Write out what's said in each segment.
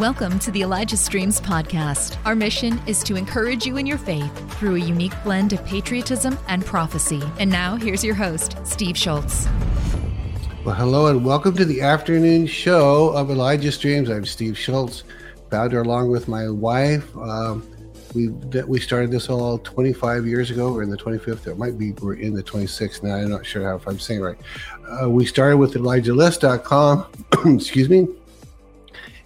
Welcome to the Elijah Streams podcast. Our mission is to encourage you in your faith through a unique blend of patriotism and prophecy. And now, here's your host, Steve Schultz. Well, hello and welcome to the afternoon show of Elijah Streams. I'm Steve Schultz, founder along with my wife. Um, we we started this all 25 years ago. We're in the 25th. It might be we're in the 26th now. I'm not sure how if I'm saying right. Uh, we started with ElijahList.com. excuse me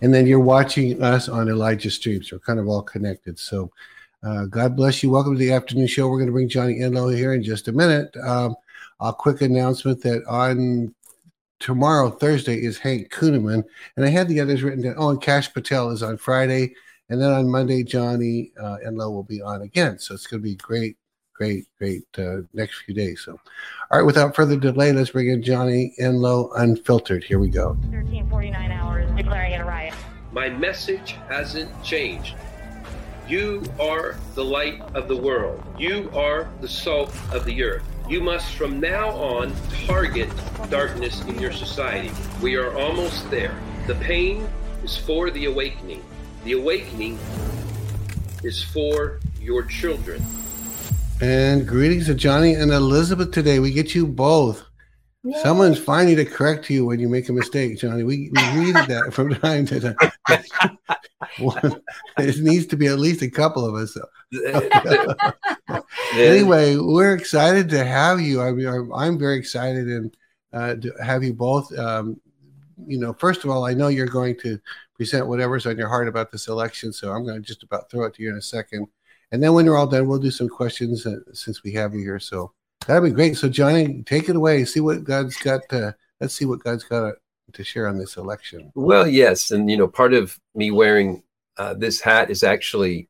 and then you're watching us on Elijah Streams. We're kind of all connected. So uh, God bless you. Welcome to the afternoon show. We're going to bring Johnny Enlow here in just a minute. Um, a quick announcement that on tomorrow, Thursday, is Hank Kunneman. And I had the others written down. Oh, and Kash Patel is on Friday. And then on Monday, Johnny uh, Enlow will be on again. So it's going to be great, great, great uh, next few days. So, all right, without further delay, let's bring in Johnny Enlow Unfiltered. Here we go. 1349 hours declaring it a riot. My message hasn't changed. You are the light of the world. You are the salt of the earth. You must from now on target darkness in your society. We are almost there. The pain is for the awakening. The awakening is for your children. And greetings to Johnny and Elizabeth today. We get you both. Yay. Someone's finding to correct you when you make a mistake, Johnny. We, we read that from time to time. it needs to be at least a couple of us. anyway, we're excited to have you. I mean, I'm very excited and uh, to have you both. Um, you know, first of all, I know you're going to present whatever's on your heart about this election, so I'm going to just about throw it to you in a second. And then when you're all done, we'll do some questions uh, since we have you here. So That'd be great. So Johnny, take it away. See what God's got. To, let's see what God's got to share on this election. Well, yes, and you know, part of me wearing uh, this hat is actually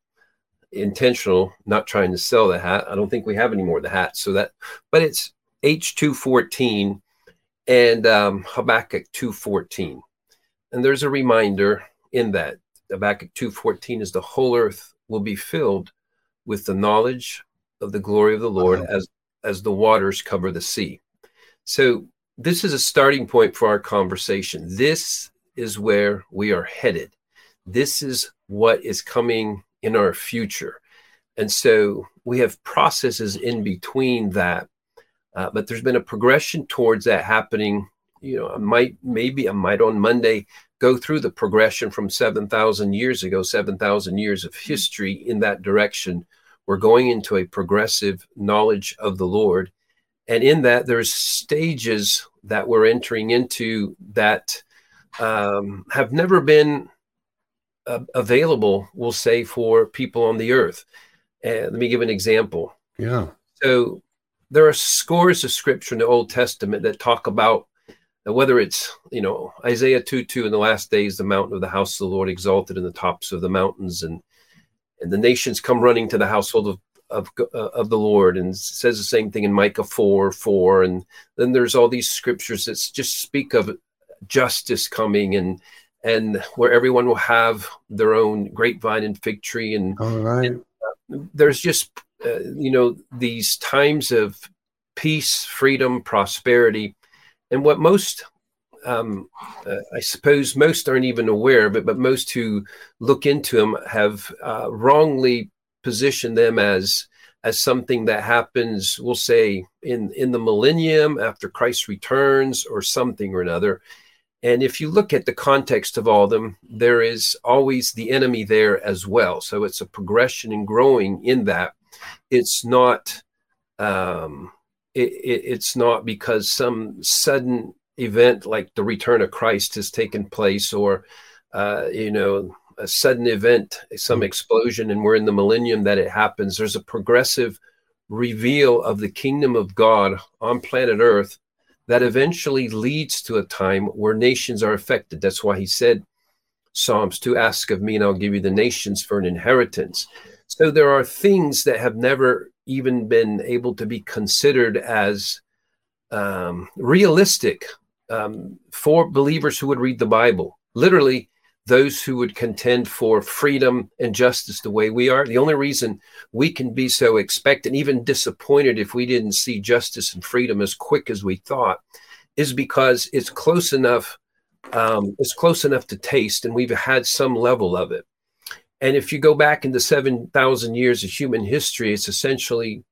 intentional. Not trying to sell the hat. I don't think we have any more of the hat. So that, but it's H two fourteen and um, Habakkuk two fourteen, and there's a reminder in that Habakkuk two fourteen is the whole earth will be filled with the knowledge of the glory of the Lord uh-huh. as as the waters cover the sea. So, this is a starting point for our conversation. This is where we are headed. This is what is coming in our future. And so we have processes in between that. Uh, but there's been a progression towards that happening. You know, I might, maybe I might on Monday go through the progression from 7,000 years ago, 7,000 years of history in that direction we're going into a progressive knowledge of the Lord. And in that, there's stages that we're entering into that um, have never been uh, available, we'll say, for people on the earth. And let me give an example. Yeah. So there are scores of scripture in the Old Testament that talk about whether it's you know Isaiah 2 2 in the last days, the mountain of the house of the Lord exalted in the tops of the mountains, and and the nations come running to the household of of, uh, of the Lord, and says the same thing in Micah four four, and then there's all these scriptures that just speak of justice coming and and where everyone will have their own grapevine and fig tree, and, right. And, uh, there's just uh, you know these times of peace, freedom, prosperity, and what most um, uh, I suppose most aren't even aware of it, but most who look into them have uh, wrongly positioned them as as something that happens, we'll say, in in the millennium after Christ returns or something or another. And if you look at the context of all of them, there is always the enemy there as well. So it's a progression and growing in that. It's not. Um, it, it, it's not because some sudden event like the return of Christ has taken place, or uh, you know, a sudden event, some mm-hmm. explosion, and we're in the millennium that it happens. There's a progressive reveal of the kingdom of God on planet Earth that eventually leads to a time where nations are affected. That's why he said, Psalms to ask of me, and I'll give you the nations for an inheritance. So there are things that have never even been able to be considered as um, realistic um, for believers who would read the Bible. Literally, those who would contend for freedom and justice the way we are. The only reason we can be so expectant, even disappointed if we didn't see justice and freedom as quick as we thought, is because it's close enough um, is close enough to taste, and we've had some level of it. And if you go back into 7,000 years of human history, it's essentially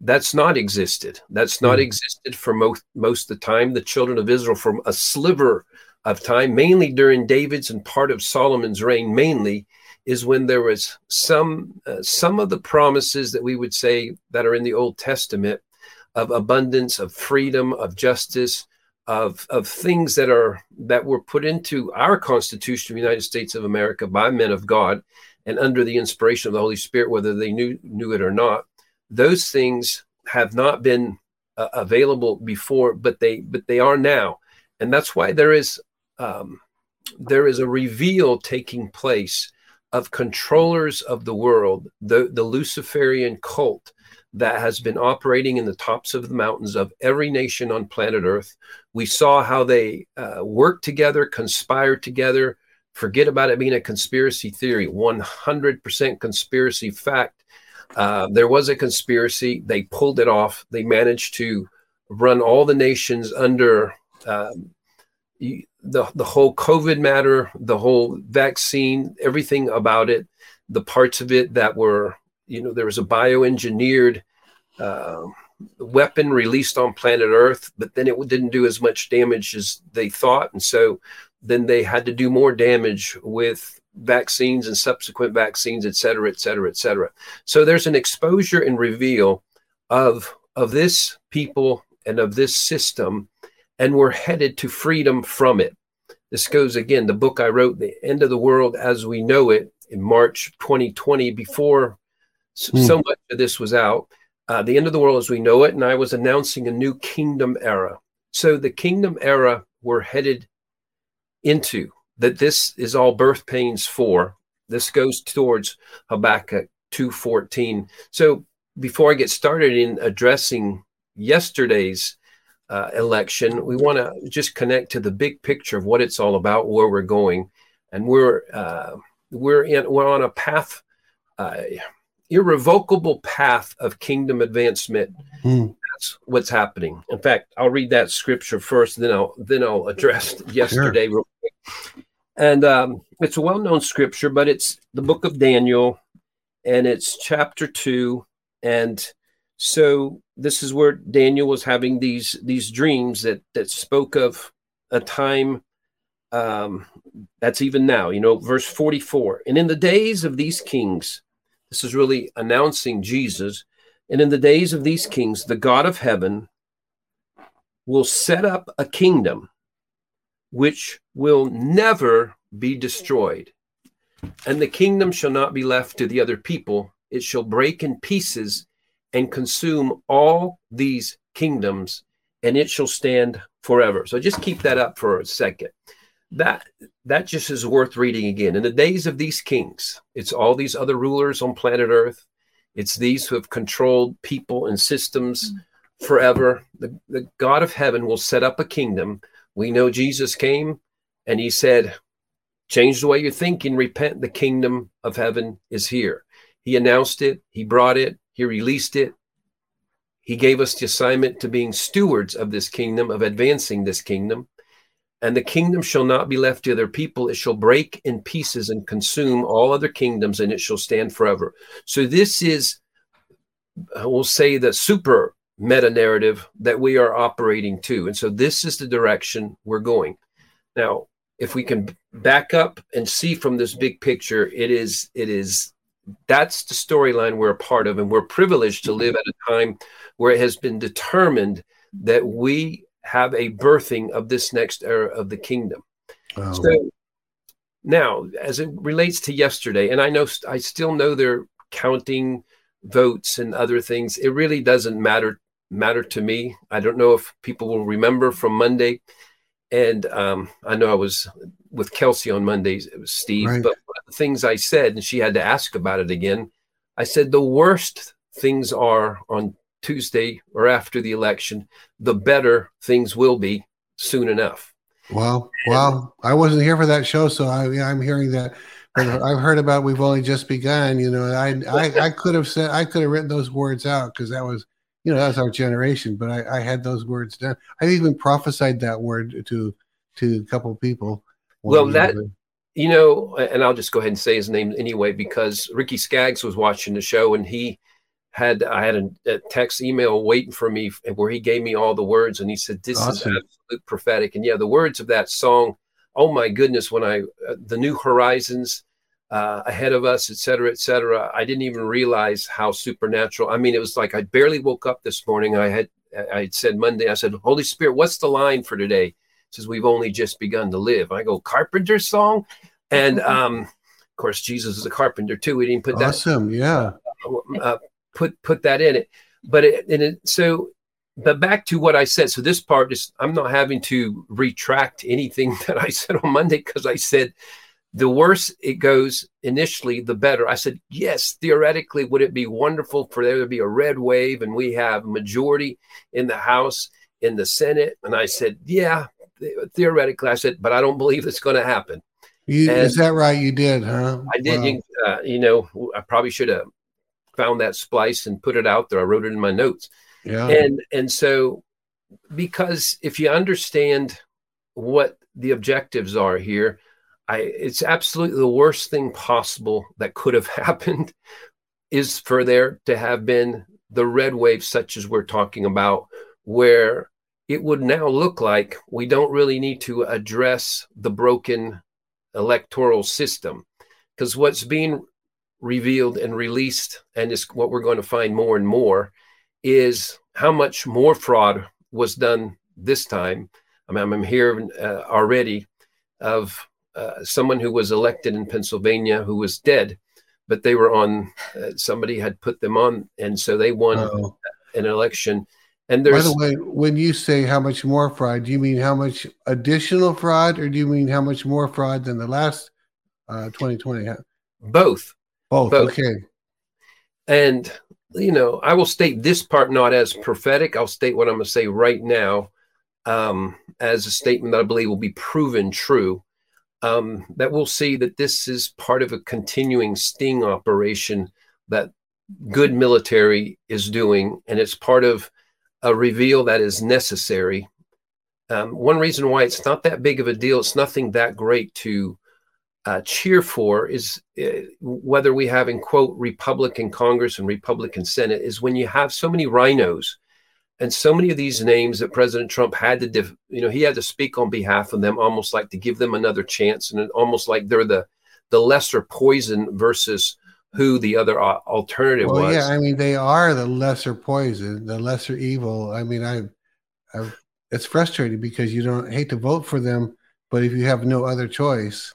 that's not existed. That's not mm. existed for most, most of the time. The children of Israel, from a sliver of time, mainly during David's and part of Solomon's reign, mainly is when there was some uh, some of the promises that we would say that are in the Old Testament of abundance, of freedom, of justice, of of things that are that were put into our Constitution of the United States of America by men of God and under the inspiration of the Holy Spirit, whether they knew knew it or not. Those things have not been uh, available before, but they but they are now, and that's why there is um, there is a reveal taking place of controllers of the world, the the Luciferian cult that has been operating in the tops of the mountains of every nation on planet Earth. We saw how they uh, worked together, conspired together. Forget about it being a conspiracy theory, 100% conspiracy fact. Uh, there was a conspiracy. They pulled it off. They managed to run all the nations under um, the, the whole COVID matter, the whole vaccine, everything about it, the parts of it that were you know there was a bioengineered uh, weapon released on planet Earth, but then it didn't do as much damage as they thought, and so then they had to do more damage with vaccines and subsequent vaccines, et cetera, et cetera, et cetera. So there's an exposure and reveal of of this people and of this system, and we're headed to freedom from it. This goes again, the book I wrote, The End of the World as We Know It, in March 2020, before so, mm. so much of this was out. Uh, the end of the world as we know it, and I was announcing a new kingdom era. So the kingdom era we're headed into, that this is all birth pains for. This goes towards Habakkuk 2.14. So before I get started in addressing yesterday's uh, election, we want to just connect to the big picture of what it's all about, where we're going, and we're uh, we're in we're on a path. Uh, irrevocable path of kingdom advancement. Mm. That's what's happening. In fact, I'll read that scripture first, then I'll then I'll address yesterday. Sure. And um, it's a well-known scripture, but it's the book of Daniel, and it's chapter two. And so this is where Daniel was having these these dreams that that spoke of a time um, that's even now. You know, verse forty-four. And in the days of these kings this is really announcing Jesus. And in the days of these kings, the God of heaven will set up a kingdom which will never be destroyed. And the kingdom shall not be left to the other people, it shall break in pieces and consume all these kingdoms, and it shall stand forever. So just keep that up for a second that that just is worth reading again. In the days of these kings, it's all these other rulers on planet Earth. It's these who have controlled people and systems mm. forever. The, the God of heaven will set up a kingdom. We know Jesus came and he said, Change the way you're thinking, repent, the kingdom of heaven is here. He announced it, he brought it, he released it. He gave us the assignment to being stewards of this kingdom, of advancing this kingdom. And the kingdom shall not be left to their people. It shall break in pieces and consume all other kingdoms, and it shall stand forever. So, this is, I will say, the super meta narrative that we are operating to. And so, this is the direction we're going. Now, if we can back up and see from this big picture, it is, it is, that's the storyline we're a part of. And we're privileged to live at a time where it has been determined that we have a birthing of this next era of the kingdom. Oh. So now, as it relates to yesterday, and I know I still know they're counting votes and other things. It really doesn't matter matter to me. I don't know if people will remember from Monday. And um, I know I was with Kelsey on Mondays, it was Steve, right. but one of the things I said, and she had to ask about it again, I said the worst things are on Tuesday or after the election, the better things will be soon enough. Wow. Wow. I wasn't here for that show, so I, I'm hearing that. I've heard about we've only just begun. You know, I, I, I could have said, I could have written those words out because that was, you know, that's our generation, but I, I had those words down. I even prophesied that word to to a couple people. Well, that you know, and I'll just go ahead and say his name anyway because Ricky Skaggs was watching the show and he had I had a, a, text email waiting for me where he gave me all the words and he said this awesome. is absolute prophetic. And yeah the words of that song oh my goodness when I uh, the new horizons uh, ahead of us et cetera et cetera I didn't even realize how supernatural I mean it was like I barely woke up this morning. I had I had said Monday I said Holy Spirit what's the line for today? He says we've only just begun to live. I go Carpenter song? And um of course Jesus is a carpenter too we didn't put that awesome yeah. Uh, put put that in it. But it, and it, so, but back to what I said. So this part is I'm not having to retract anything that I said on Monday because I said the worse it goes initially, the better. I said yes. Theoretically, would it be wonderful for there to be a red wave and we have majority in the House, in the Senate? And I said, yeah. Theoretically, I said, but I don't believe it's going to happen. You, is that right? You did, huh? I did. Wow. You, uh, you know, I probably should have found that splice and put it out there. I wrote it in my notes. Yeah. And and so because if you understand what the objectives are here, I it's absolutely the worst thing possible that could have happened is for there to have been the red wave such as we're talking about where it would now look like we don't really need to address the broken electoral system because what's being revealed and released, and is what we're going to find more and more, is how much more fraud was done this time. I mean, I'm here uh, already of uh, someone who was elected in Pennsylvania who was dead, but they were on, uh, somebody had put them on, and so they won oh. an election. And there's, by the way, when you say how much more fraud, do you mean how much additional fraud, or do you mean how much more fraud than the last 2020? Uh, Both. Both. Okay. And you know, I will state this part not as prophetic. I'll state what I'm going to say right now um, as a statement that I believe will be proven true. Um, that we'll see that this is part of a continuing sting operation that good military is doing, and it's part of a reveal that is necessary. Um, one reason why it's not that big of a deal, it's nothing that great to uh, cheer for is uh, whether we have in quote Republican Congress and Republican Senate is when you have so many RINOs and so many of these names that President Trump had to, def- you know, he had to speak on behalf of them, almost like to give them another chance, and almost like they're the the lesser poison versus who the other uh, alternative well, was. Yeah, I mean they are the lesser poison, the lesser evil. I mean, I, I, it's frustrating because you don't hate to vote for them, but if you have no other choice,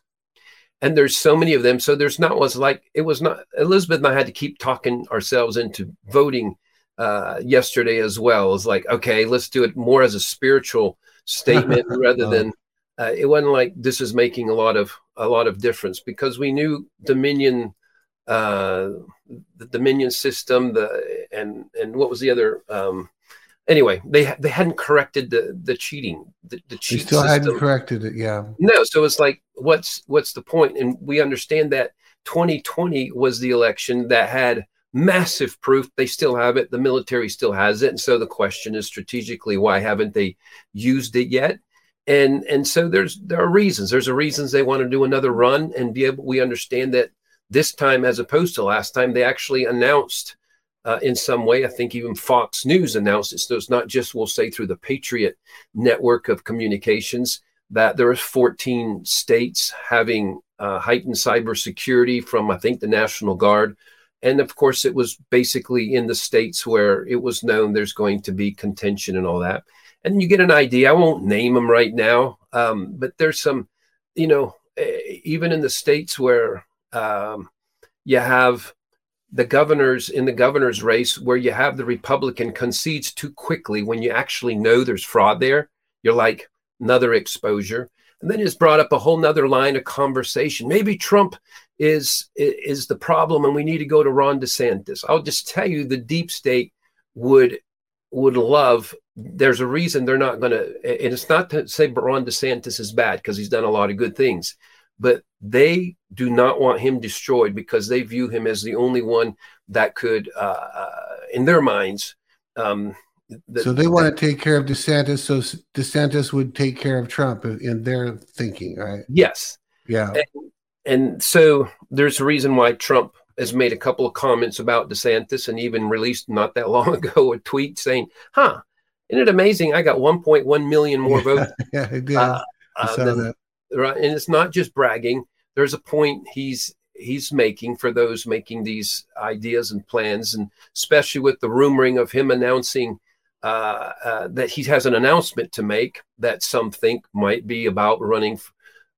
and there's so many of them. So there's not was like it was not Elizabeth and I had to keep talking ourselves into voting uh, yesterday as well. It's like okay, let's do it more as a spiritual statement rather than uh, it wasn't like this is making a lot of a lot of difference because we knew Dominion. Uh, the Dominion system, the and and what was the other um, anyway, they they hadn't corrected the the cheating. The, the cheat they still system. hadn't corrected it. Yeah. No, so it's like, what's what's the point? And we understand that 2020 was the election that had massive proof. They still have it. The military still has it. And so the question is strategically, why haven't they used it yet? And and so there's there are reasons. There's a reasons they want to do another run and be able. We understand that this time, as opposed to last time, they actually announced uh, in some way. I think even Fox News announced it. So it's not just, we'll say, through the Patriot network of communications that there are 14 states having uh, heightened cybersecurity from, I think, the National Guard. And of course, it was basically in the states where it was known there's going to be contention and all that. And you get an idea. I won't name them right now, um, but there's some, you know, even in the states where um, you have the governors in the governor's race where you have the Republican concedes too quickly when you actually know there's fraud there. You're like another exposure. And then it's brought up a whole nother line of conversation. Maybe Trump is is the problem and we need to go to Ron DeSantis. I'll just tell you the deep state would would love there's a reason they're not going to and it's not to say Ron DeSantis is bad because he's done a lot of good things but they do not want him destroyed because they view him as the only one that could, uh, uh, in their minds, um, the- so they want to take care of DeSantis, so DeSantis would take care of Trump in their thinking, right? yes, Yeah. and so there's a reason why Trump has made a couple of comments about DeSantis and even released not that long ago a tweet saying, "Huh, isn't it amazing? I got 1.1 million more votes." yeah, I did. uh, I uh, saw than- that. Right? And it's not just bragging. There's a point he's he's making for those making these ideas and plans and especially with the rumoring of him announcing uh, uh, that he has an announcement to make that some think might be about running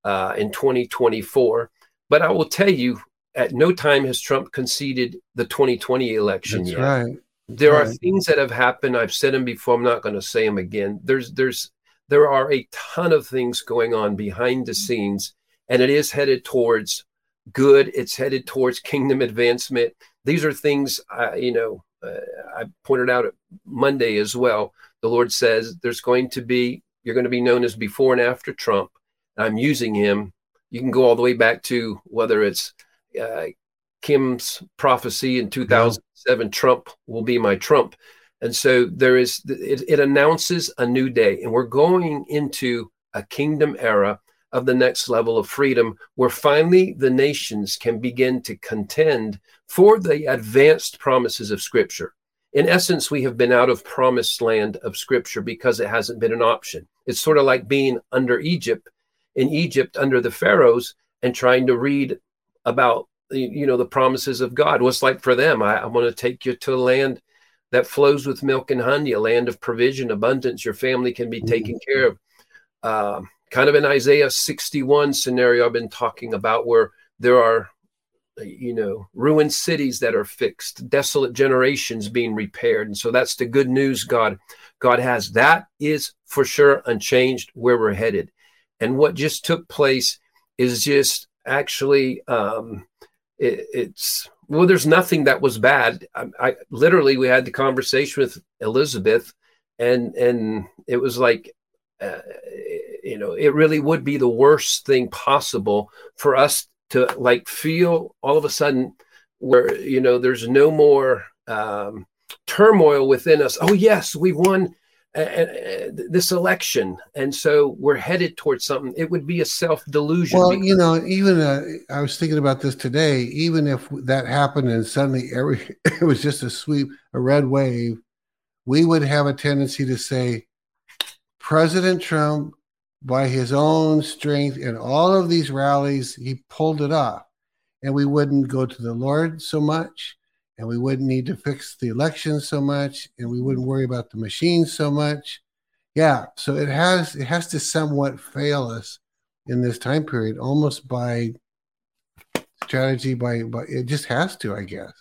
uh, in 2024 but i will tell you at no time has trump conceded the 2020 election That's yet. right. there are things that have happened. I've said them before. I'm not going to say them again. There's there's there are a ton of things going on behind the scenes and it is headed towards good. It's headed towards kingdom advancement. These are things uh, you know uh, i pointed out monday as well. The lord says there's going to be you're going to be known as before and after trump. I'm using him. You can go all the way back to whether it's uh, kim's prophecy in 2007 trump will be my trump and so there is it, it announces a new day and we're going into a kingdom era of the next level of freedom where finally the nations can begin to contend for the advanced promises of scripture. In essence we have been out of promised land of scripture because it hasn't been an option. It's sort of like being under egypt in egypt under the pharaohs and trying to read about you know the promises of god. What's like for them i, I want to take you to a land that flows with milk and honey, a land of provision, abundance. Your family can be taken care of. Um, kind of an Isaiah 61 scenario I've been talking about, where there are, you know, ruined cities that are fixed, desolate generations being repaired, and so that's the good news God God has. That is for sure unchanged where we're headed, and what just took place is just actually um, it, it's well there's nothing that was bad. I, I literally we had the conversation with elizabeth and and it was like uh, you know it really would be the worst thing possible for us to like feel all of a sudden where you know there's no more um, turmoil within us. Oh yes we won this election. And so we're headed towards something. It would be a self-delusion Well, because- you know, even uh, I was thinking about this today. Even if that happened and suddenly every it was just a sweep, a red wave, we would have a tendency to say, President Trump, by his own strength and all of these rallies, he pulled it off, and we wouldn't go to the Lord so much, and we wouldn't need to fix the election so much, and we wouldn't worry about the machines so much. Yeah, so it has it has to somewhat fail us in this time period almost by strategy by by it just has to i guess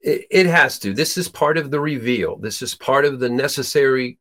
It, it has to. This is part of the reveal. This is part of the necessary.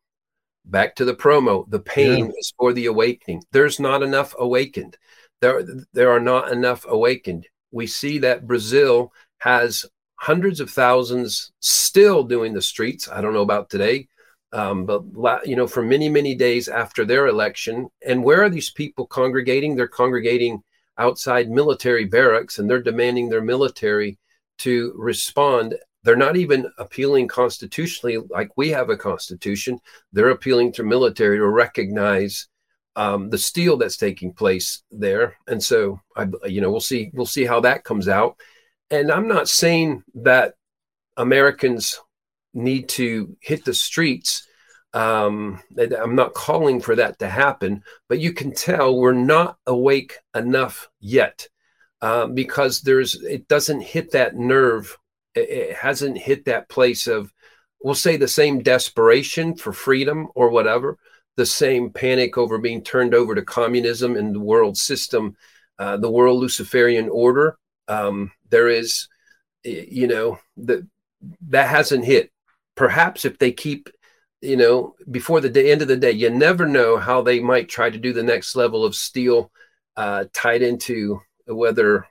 Back to the promo. The pain Yeah. is for the awakening. There's not enough awakened. There, there are not enough awakened. We see that Brazil has hundreds of thousands still doing the streets. I don't know about today, um, but you know, for many, many days after their election. And where are these people congregating? They're congregating outside military barracks, and they're demanding their military to respond. They're not even appealing constitutionally like we have a constitution. They're appealing to military to recognize um, the steal that's taking place there. And so, I, you know, we'll see. We'll see how that comes out. And I'm not saying that Americans need to hit the streets. Um, I'm not calling for that to happen, but you can tell we're not awake enough yet um, because there's it doesn't hit that nerve. It, it hasn't hit that place of, we'll say, the same desperation for freedom or whatever, the same panic over being turned over to communism and the world system, uh, the world Luciferian order. Um, there is, you know, that that hasn't hit. Perhaps if they keep, you know, before the day, end of the day, you never know how they might try to do the next level of steal uh, tied into whether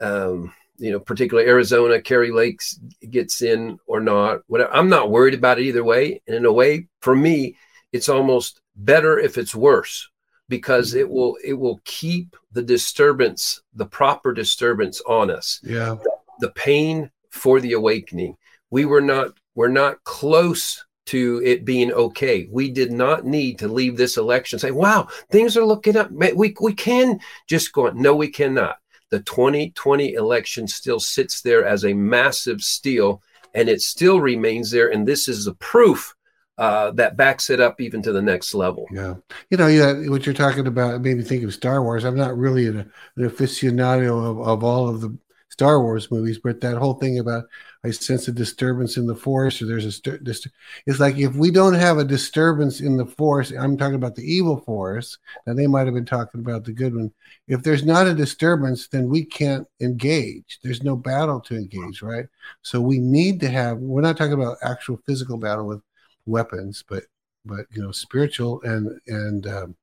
um, you know, particularly Arizona, Kari Lake's gets in or not. Whatever. I'm not worried about it either way. And in a way, for me, it's almost better if it's worse because it will it will keep the disturbance, the proper disturbance on us. yeah The pain for the awakening. We were not we're not close to it being okay. We did not need to leave this election say, "Wow, things are looking up." We we can just go on. No, we cannot. The 2020 election still sits there as a massive steal, and it still remains there. And this is the proof uh, that backs it up even to the next level. Yeah, you know, yeah, what you're talking about made me think of Star Wars. I'm not really an, an aficionado of, of all of the Star Wars movies, but that whole thing about I sense a disturbance in the force, or there's a dist- it's like if we don't have a disturbance in the force, I'm talking about the evil force, and they might have been talking about the good one. If there's not a disturbance, then we can't engage. There's no battle to engage, right? So we need to have. We're not talking about actual physical battle with weapons, but but you know, spiritual and and um,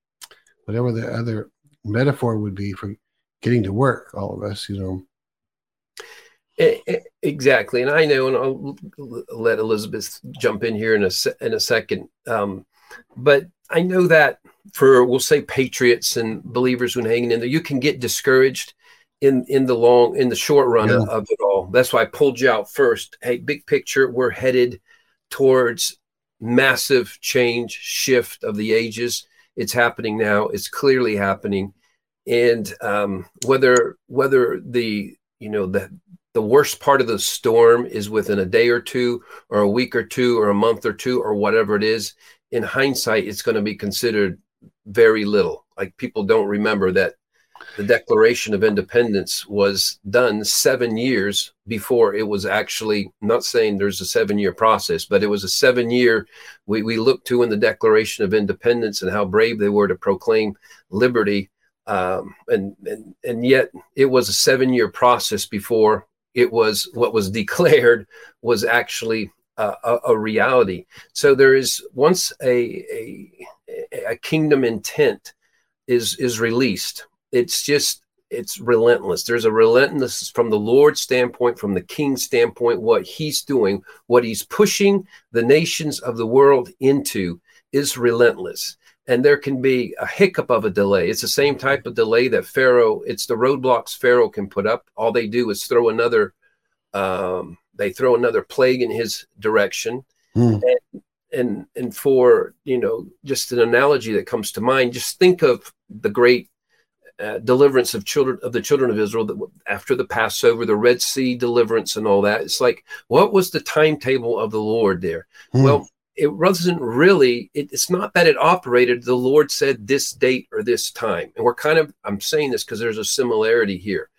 whatever the other metaphor would be for getting to work. All of us, you know Exactly, and I know, and I'll let Elizabeth jump in here in a in a second. Um, but I know that for we'll say patriots and believers when hanging in there, you can get discouraged in in the long in the short run yeah. of it all. That's why I pulled you out first. Hey, big picture, we're headed towards massive change, shift of the ages. It's happening now. It's clearly happening, and um, whether whether the you know the the worst part of the storm is within a day or two or a week or two or a month or two or whatever it is in hindsight it's going to be considered very little like people don't remember that the declaration of independence was done seven years before it was actually not saying there's a seven year process but it was a seven year we, we look to in the declaration of independence and how brave they were to proclaim liberty um, and, and and yet it was a seven year process before it was what was declared was actually a, a, reality. So there is once a, a a kingdom intent is is released, it's just it's relentless. There's a relentless from the Lord's standpoint, from the King's standpoint, what He's doing, what He's pushing the nations of the world into is relentless and there can be a hiccup of a delay. It's the same type of delay that Pharaoh, it's the roadblocks Pharaoh can put up. All they do is throw another, um, they throw another plague in his direction. Mm. And, and, and for, you know, just an analogy that comes to mind, just think of the great uh, deliverance of children of the children of Israel that after the Passover, the Red Sea deliverance and all that. It's like, what was the timetable of the Lord there? Mm. Well, it wasn't really it, it's not that it operated the lord said this date or this time and we're kind of i'm saying this because there's a similarity here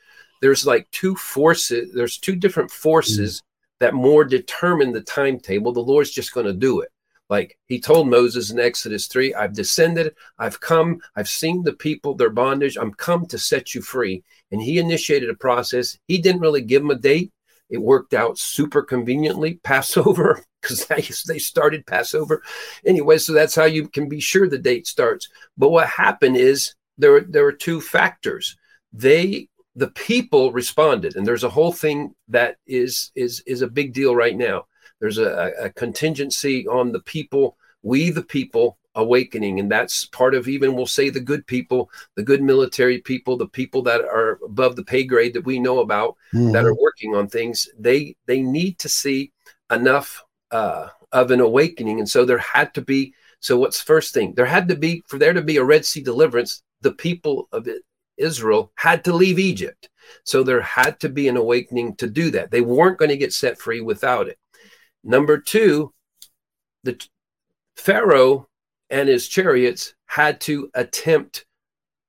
there's like two forces there's two different forces mm. that more determine the timetable the lord's just going to do it like he told moses in exodus 3 i've descended i've come i've seen the people their bondage i'm come to set you free and he initiated a process he didn't really give them a date it worked out super conveniently passover because they, started Passover. Anyway, so that's how you can be sure the date starts. But what happened is there, there were two factors. They the people responded, and there's a whole thing that is is is a big deal right now. There's a, a contingency on the people, we the people awakening, and that's part of even we'll say the good people, the good military people, the people that are above the pay grade that we know about mm-hmm. that are working on things. They they need to see enough uh, of an awakening. And so there had to be. So what's first thing? There had to be for there to be a Red Sea deliverance. The people of Israel had to leave Egypt. So there had to be an awakening to do that. They weren't going to get set free without it. Number two, the Pharaoh and his chariots had to attempt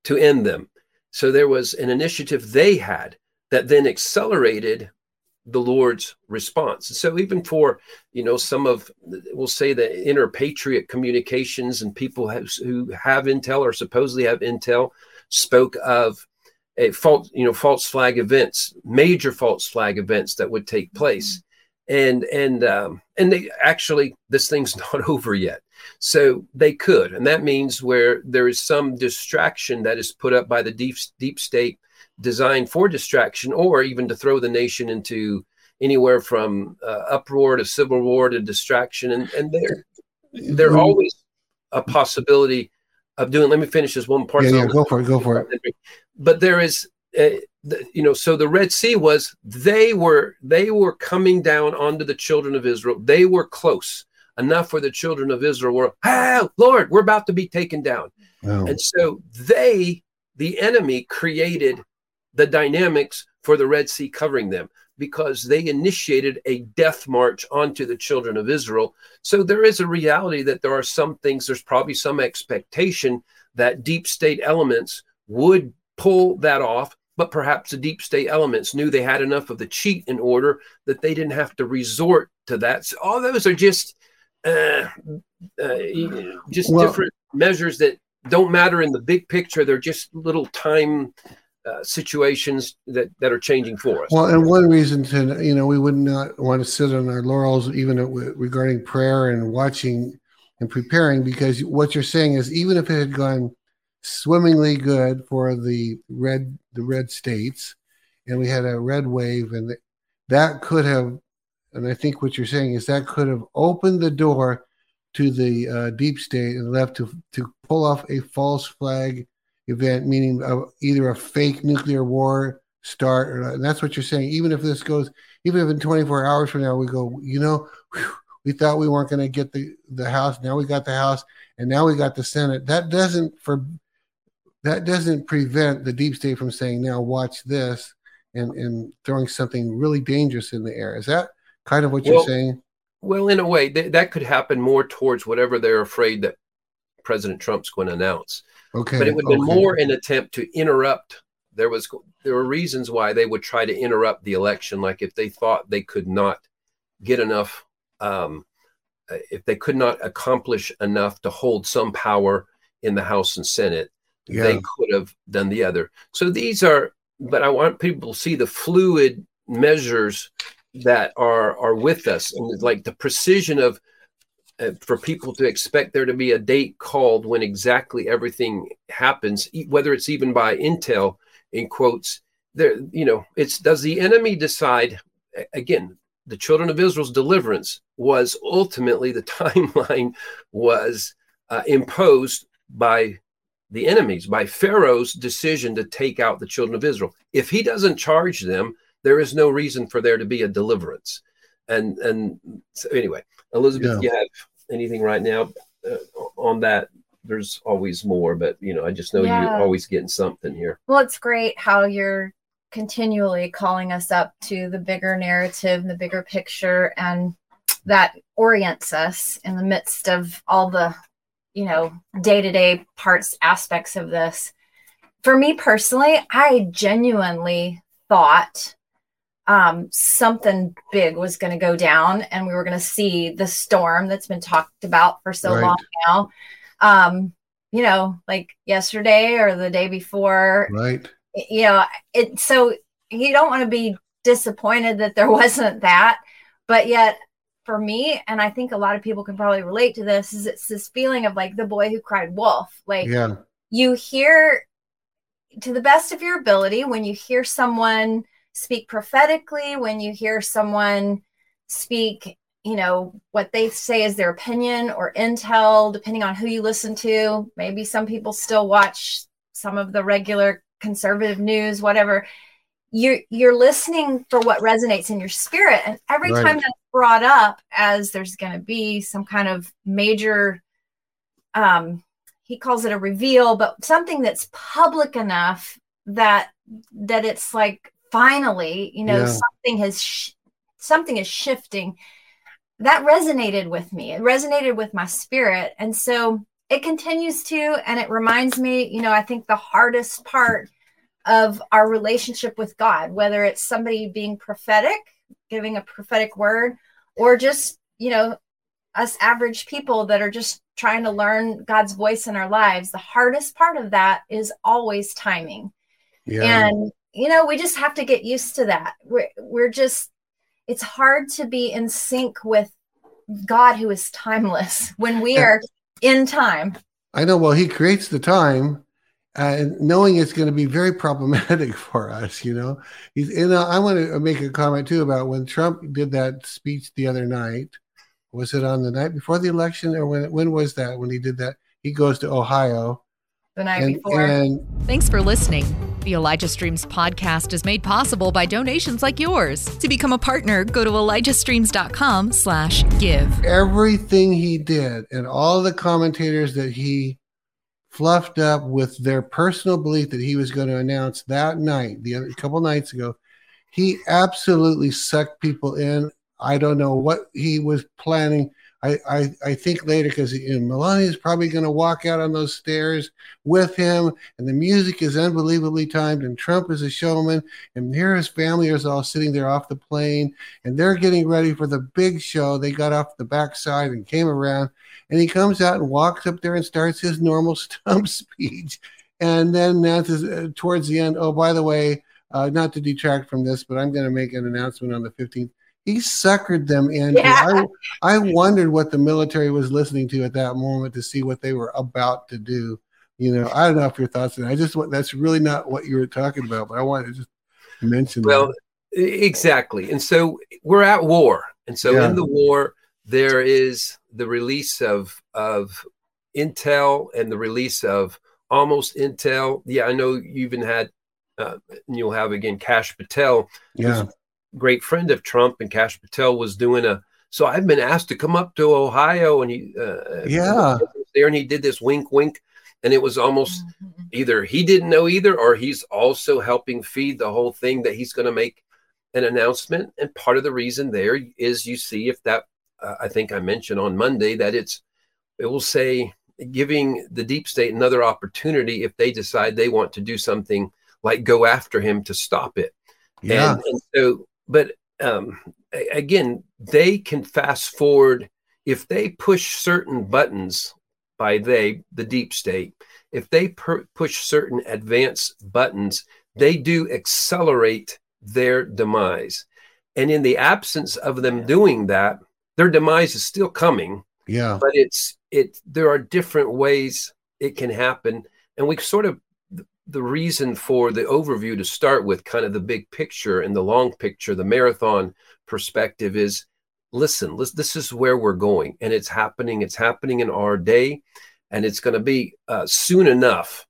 to end them. So there was an initiative they had that then accelerated the Lord's response. So even for you know some of we'll say the inner patriot communications and people who have intel or supposedly have intel spoke of a false you know false flag events, major false flag events that would take place, and and um, and they actually this thing's not over yet. So they could, and that means where there is some distraction that is put up by the deep deep state designed for distraction or even to throw the nation into anywhere from uh, uproar to civil war to distraction and and they're they're mm-hmm. always a possibility of doing let me finish this one part yeah, yeah go for it go for it but there is uh, the, you know so the red sea was they were they were coming down onto the children of israel they were close enough where the children of Israel were, ah, Lord, we're about to be taken down. Wow. And so they, the enemy, created the dynamics for the Red Sea covering them because they initiated a death march onto the children of Israel. So there is a reality that there are some things, there's probably some expectation that deep state elements would pull that off. But perhaps the deep state elements knew they had enough of the cheat in order that they didn't have to resort to that. So all those are just uh, uh, just Well- different measures that don't matter in the big picture. They're just little time uh, situations that that are changing for us. Well, and one reason to you know we would not want to sit on our laurels even regarding prayer and watching and preparing because what you're saying is even if it had gone swimmingly good for the red the red states and we had a red wave and that could have and I think what you're saying is that could have opened the door to the uh, deep state and left to to pull off a false flag event, meaning either a fake nuclear war start, or and that's what you're saying. Even if this goes, even if in 24 hours from now we go, you know, whew, we thought we weren't going to get the the House, now we got the House, and now we got the Senate. That doesn't for that doesn't prevent the deep state from saying, now watch this, and and throwing something really dangerous in the air. Is that kind of what you're saying? Well, in a way, th- that could happen more towards whatever they're afraid that President Trump's going to announce. Okay, but it would okay. more an attempt to interrupt. There was there were reasons why they would try to interrupt the election, like if they thought they could not get enough, um, if they could not accomplish enough to hold some power in the House and Senate, Yeah. they could have done the other. So these are, but I want people to see the fluid measures that are are with us, and like the precision of uh, for people to expect there to be a date called when exactly everything happens, whether it's even by intel in quotes. There, you know, it's does the enemy decide? Again, the children of Israel's deliverance was ultimately the timeline was uh, imposed by the enemies, by Pharaoh's decision to take out the children of Israel. If he doesn't charge them, there is no reason for there to be a deliverance. And and so anyway, Elizabeth, Yeah. you have anything right now uh, on that? There's always more, but you know, I just know Yeah. you're always getting something here. Well, it's great how you're continually calling us up to the bigger narrative, the bigger picture, and that orients us in the midst of all the, you know, day to day parts, aspects of this. For me personally, I genuinely thought um, something big was going to go down and we were going to see the storm that's been talked about for so Right. long now. Um, you know, like yesterday or the day before, right? you know it so you don't want to be disappointed that there wasn't that but yet for me and i think a lot of people can probably relate to this is it's this feeling of like the boy who cried wolf. Like Yeah, you hear to the best of your ability when you hear someone speak prophetically when you hear someone speak you know what they say is their opinion or intel depending on who you listen to. Maybe some people still watch some of the regular conservative news whatever. You're you're listening for what resonates in your spirit and every Right. time that's brought up as there's going to be some kind of major um he calls it a reveal but something that's public enough that that it's like finally you know Yeah. something has sh- something is shifting. That resonated with me. It resonated with my spirit. And so it continues to and it reminds me you know i think the hardest part of our relationship with god whether it's somebody being prophetic giving a prophetic word or just you know us average people that are just trying to learn god's voice in our lives the hardest part of that is always timing. Yeah, and you know we just have to get used to that. We're, we're just it's hard to be in sync with god who is timeless when we are in time. I know. Well, he creates the time, uh, and knowing it's going to be very problematic for us. You know, he's. And uh, I want to make a comment too about when Trump did that speech the other night. Was it on the night before the election, or when? When was that? When he did that, he goes to Ohio, the night And, before. and Thanks for listening. The Elijah Streams podcast is made possible by donations like yours. To become a partner, go to elijahstreams.com slash give. everything he did and all the commentators that he fluffed up with their personal belief that he was going to announce that night, the other a couple nights ago, he absolutely sucked people in. I don't know what he was planning. I I, think later because Melania is probably going to walk out on those stairs with him, and the music is unbelievably timed, and Trump is a showman, and here his family is all sitting there off the plane, and they're getting ready for the big show. They got off the backside and came around, and he comes out and walks up there and starts his normal stump speech, and then announces uh, towards the end, oh by the way, uh, not to detract from this, but I'm going to make an announcement on the 15th. He suckered them in. Yeah. I, I wondered what the military was listening to at that moment to see what they were about to do. You know, I don't know if your thoughts on. I just want that's really not what you were talking about, but I wanted to just mention. Well, that. exactly. And so we're at war. And so Yeah. in the war, there is the release of of intel and the release of almost intel. Yeah, I know you even had uh, you'll have again Kash Patel, yeah, great friend of Trump, and Kash Patel was doing a. So I've been asked to come up to Ohio, and he, uh, Yeah. there, and he did this wink, wink, and it was almost Mhm. either he didn't know either, or he's also helping feed the whole thing that he's going to make an announcement. And part of the reason there is you see if that uh, I think I mentioned on Monday that it's it will say giving the deep state another opportunity if they decide they want to do something like go after him to stop it. yeah, And, and so, but um, again, they can fast forward if they push certain buttons by they, the deep state, if they per- push certain advanced buttons, they do accelerate their demise. And in the absence of them doing that, their demise is still coming. Yeah, but it's it there are different ways it can happen. And we sort of the reason for the overview to start with kind of the big picture and the long picture the marathon perspective is listen this is where we're going and it's happening it's happening in our day and it's going to be uh, soon enough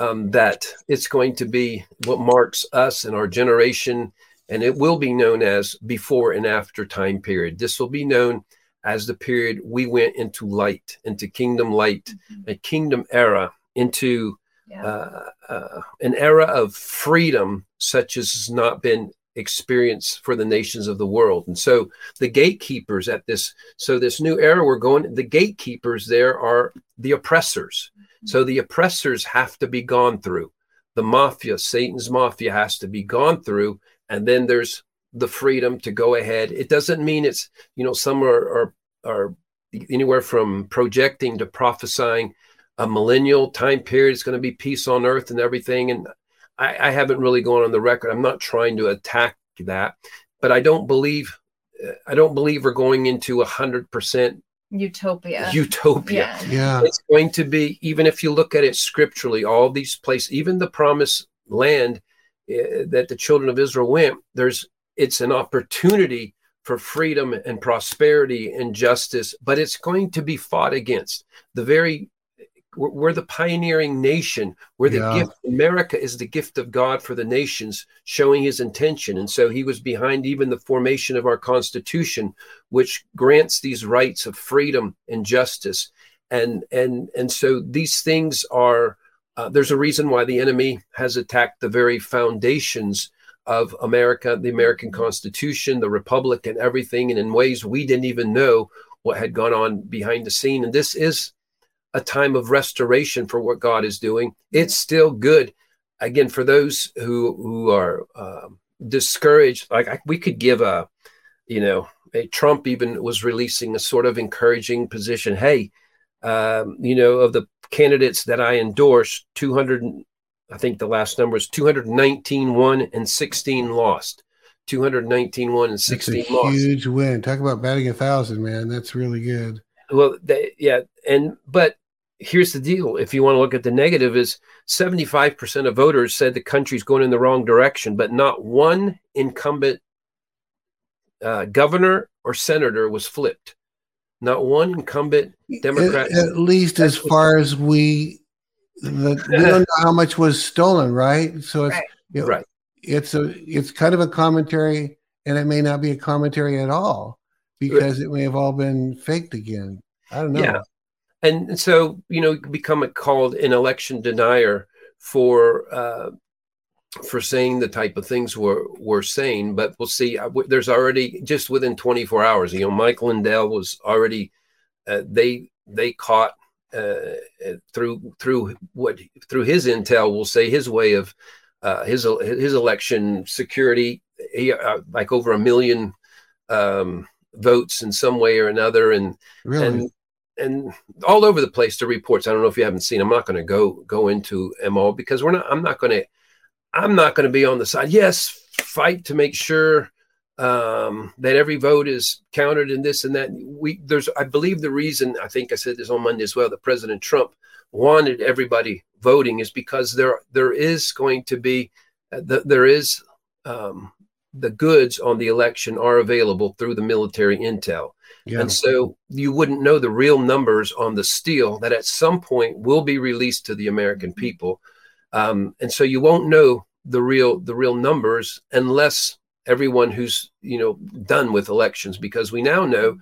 um, that it's going to be what marks us and our generation and it will be known as before and after time period. This will be known as the period we went into light, into kingdom light, a kingdom era, into Yeah. uh, uh, an era of freedom such as has not been experienced for the nations of the world. And so the gatekeepers at this, so this new era we're going, the gatekeepers there are the oppressors. So the oppressors have to be gone through. The mafia, Satan's mafia has to be gone through. And then there's the freedom to go ahead. It doesn't mean it's, you know, some are, are, are anywhere from projecting to prophesying a millennial time period. It's going to be peace on earth and everything. And I, I haven't really gone on the record. I'm not trying to attack that, but I don't believe, I don't believe we're going into a hundred percent Utopia. utopia. yeah. yeah, It's going to be, even if you look at it scripturally, all these places, even the promised land uh, that the children of Israel went, there's, it's an opportunity for freedom and prosperity and justice, but it's going to be fought against. The very, we're, we're the pioneering nation. We're the Yeah. gift. America is the gift of God for the nations, showing his intention. And so he was behind even the formation of our Constitution, which grants these rights of freedom and justice. And and and so these things are. Uh, there's a reason why the enemy has attacked the very foundations of America, the American Constitution, the Republic, and everything, and in ways we didn't even know what had gone on behind the scene. And this is a time of restoration for what God is doing. It's still good. Again, for those who who are um, discouraged, like I, we could give a, you know, a Trump even was releasing a sort of encouraging position. Hey, um, you know, of the candidates that I endorsed, 200, I think the last number is 219 won and 16 lost. 219 won and that's a 16 lost. huge win. Talk about batting a thousand, man. That's really good. well they, yeah and but here's the deal if you want to look at the negative is 75% of voters said the country's going in the wrong direction but not one incumbent uh, governor or senator was flipped not one incumbent Democrat- At, at least as far as we the, we don't know how much was stolen, right? So it's Right. you know, Right. It's a it's kind of a commentary, and it may not be a commentary at all because it may have all been faked again. I don't know. Yeah. And so you know you become a, called an election denier for uh, for saying the type of things we're we're saying. But we'll see. Uh, There's already just within 24 hours. You know, Mike Lindell was already uh, they they caught uh, uh, through through what through his intel. We'll say his way of uh, his his election security. He uh, like over a million um, votes in some way or another, and really. and and all over the place the reports. I don't know if you haven't seen i'm not going to go go into them all because we're not i'm not going to i'm not going to be on the side. Yes fight to make sure um, that every vote is counted and this and that. We there's i believe the reason i think i said this on monday as well that president trump wanted everybody voting is because there there is going to be uh, the, there is um, the goods on the election are available through the military intel yeah. and so you wouldn't know the real numbers on the steal that at some point will be released to the American people. Um, and so you won't know the real the real numbers unless everyone who's you know done with elections because we now know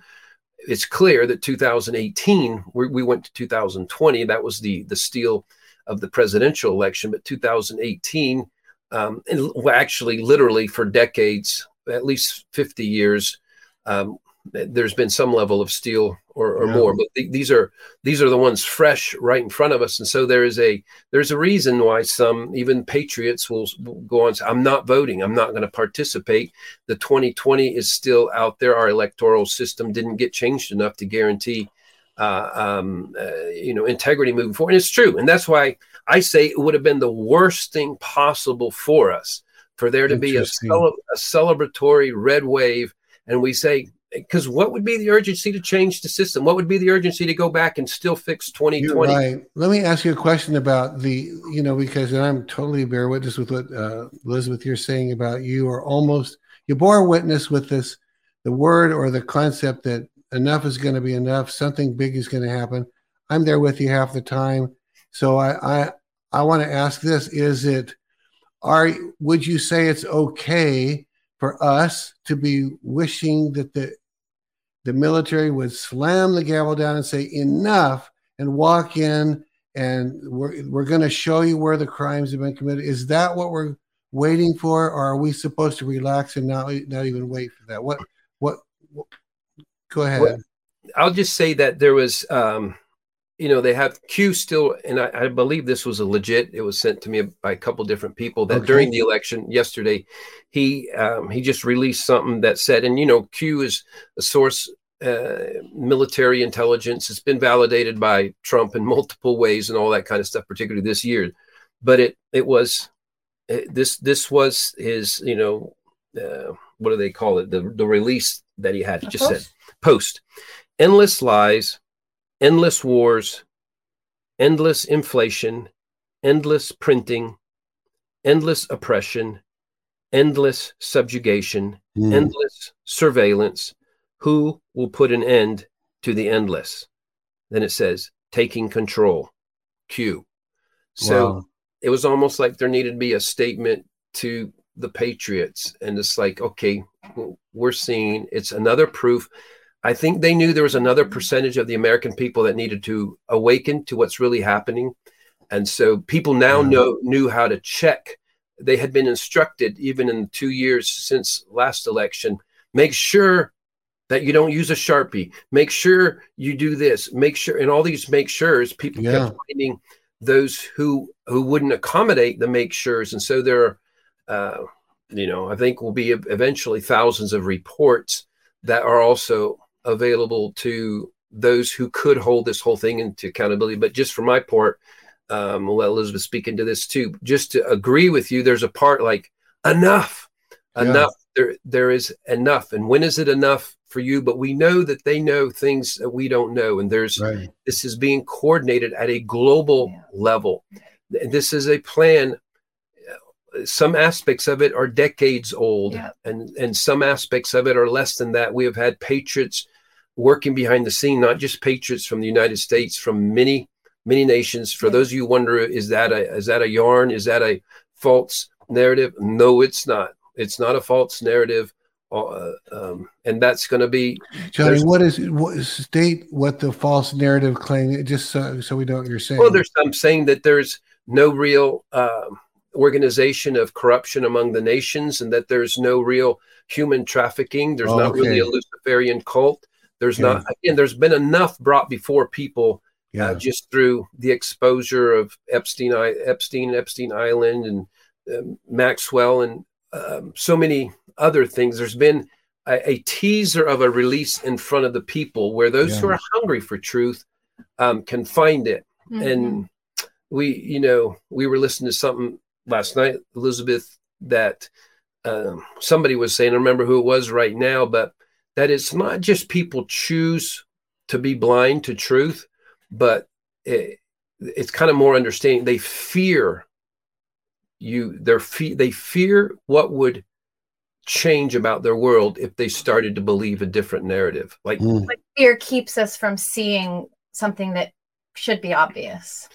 it's clear that 2018 we, we went to 2020 that was the the steal of the presidential election but 2018 um, actually literally for decades at least 50 years um, there's been some level of steal or, or Yeah. more but th- these are these are the ones fresh right in front of us. And so there is a there's a reason why some even patriots will, will go on say, i'm not voting. I'm not going to participate. The 2020 is still out there. Our electoral system didn't get changed enough to guarantee uh, um, uh, you know integrity moving forward. And it's true. And that's why i say it would have been the worst thing possible for us for there to be a, cele- a celebratory red wave and we say because what would be the urgency to change the system? What would be the urgency to go back and still fix 2020? right. Let me ask you a question about the, you know, because I'm totally bear witness with what uh, Elizabeth you're saying about you are almost you bore witness with this, the word or the concept that enough is going to be enough, something big is going to happen. I'm there with you half the time, so I I I want to ask this: Is it are would you say it's okay for us to be wishing that the the military would slam the gavel down and say enough and walk in and we're, we're going to show you where the crimes have been committed. Is that what we're waiting for or are we supposed to relax and not not even wait for that? What what, what go ahead. Well, I'll just say that there was, um, you know, they have Q still, and I, I believe this was a legit. It was sent to me by a couple different people that Okay. during the election yesterday, he um, he just released something that said, and you know, Q is a source. Uh, military intelligence. It's been validated by Trump in multiple ways and all that kind of stuff, particularly this year. But it it was it, this this was his you know uh, what do they call it the the release that he had. Just said post endless lies, endless wars, endless inflation, endless printing, endless oppression, endless subjugation, Hmm. endless surveillance. Who will put an end to the endless? Then it says, taking control. Q. So Wow. it was almost like there needed to be a statement to the Patriots. And it's like, okay, we're seeing it's another proof. I think they knew there was another percentage of the American people that needed to awaken to what's really happening. And so people now Yeah. know knew how to check. They had been instructed, even in two years since last election, make sure that you don't use a sharpie. Make sure you do this. Make sure, and all these make sures, people Yeah. kept finding those who who wouldn't accommodate the make sures, and so there, are, uh, you know, I think will be eventually thousands of reports that are also available to those who could hold this whole thing into accountability. But just for my part, um, we'll let Elizabeth speak into this too. Just to agree with you, there's a part like enough, Yeah. enough. There, there is enough. And when is it enough for you? But we know that they know things that we don't know, and there's right this is being coordinated at a global Yeah. level. This is a plan. Some aspects of it are decades old, Yeah. and and some aspects of it are less than that. We have had patriots working behind the scene, not just patriots from the United States, from many many nations. For those of you who wonder, is that a is that a yarn? Is that a false narrative? No, it's not. It's not a false narrative. Uh, um, and that's going to be Johnny, what is what, state what the false narrative claim? Just so, so we know what you're saying. Well, there's some saying that there's no real um organization of corruption among the nations, and that there's no real human trafficking. There's Oh, not really a. Luciferian cult. There's Yeah. not again. There's been enough brought before people yeah. uh, just through the exposure of Epstein, I- Epstein, Epstein Island, and um, Maxwell, and um, so many other things. There's been a, a teaser of a release in front of the people where those who are hungry for truth um, can find it. Mhm. And we, you know, we were listening to something last night, Elizabeth, that um, somebody was saying. I remember who it was right now, but that it's not just people choose to be blind to truth, but it, it's kind of more understanding. They fear you. They're fe- they fear what would change about their world if they started to believe a different narrative. Like Mm. fear keeps us from seeing something that should be obvious.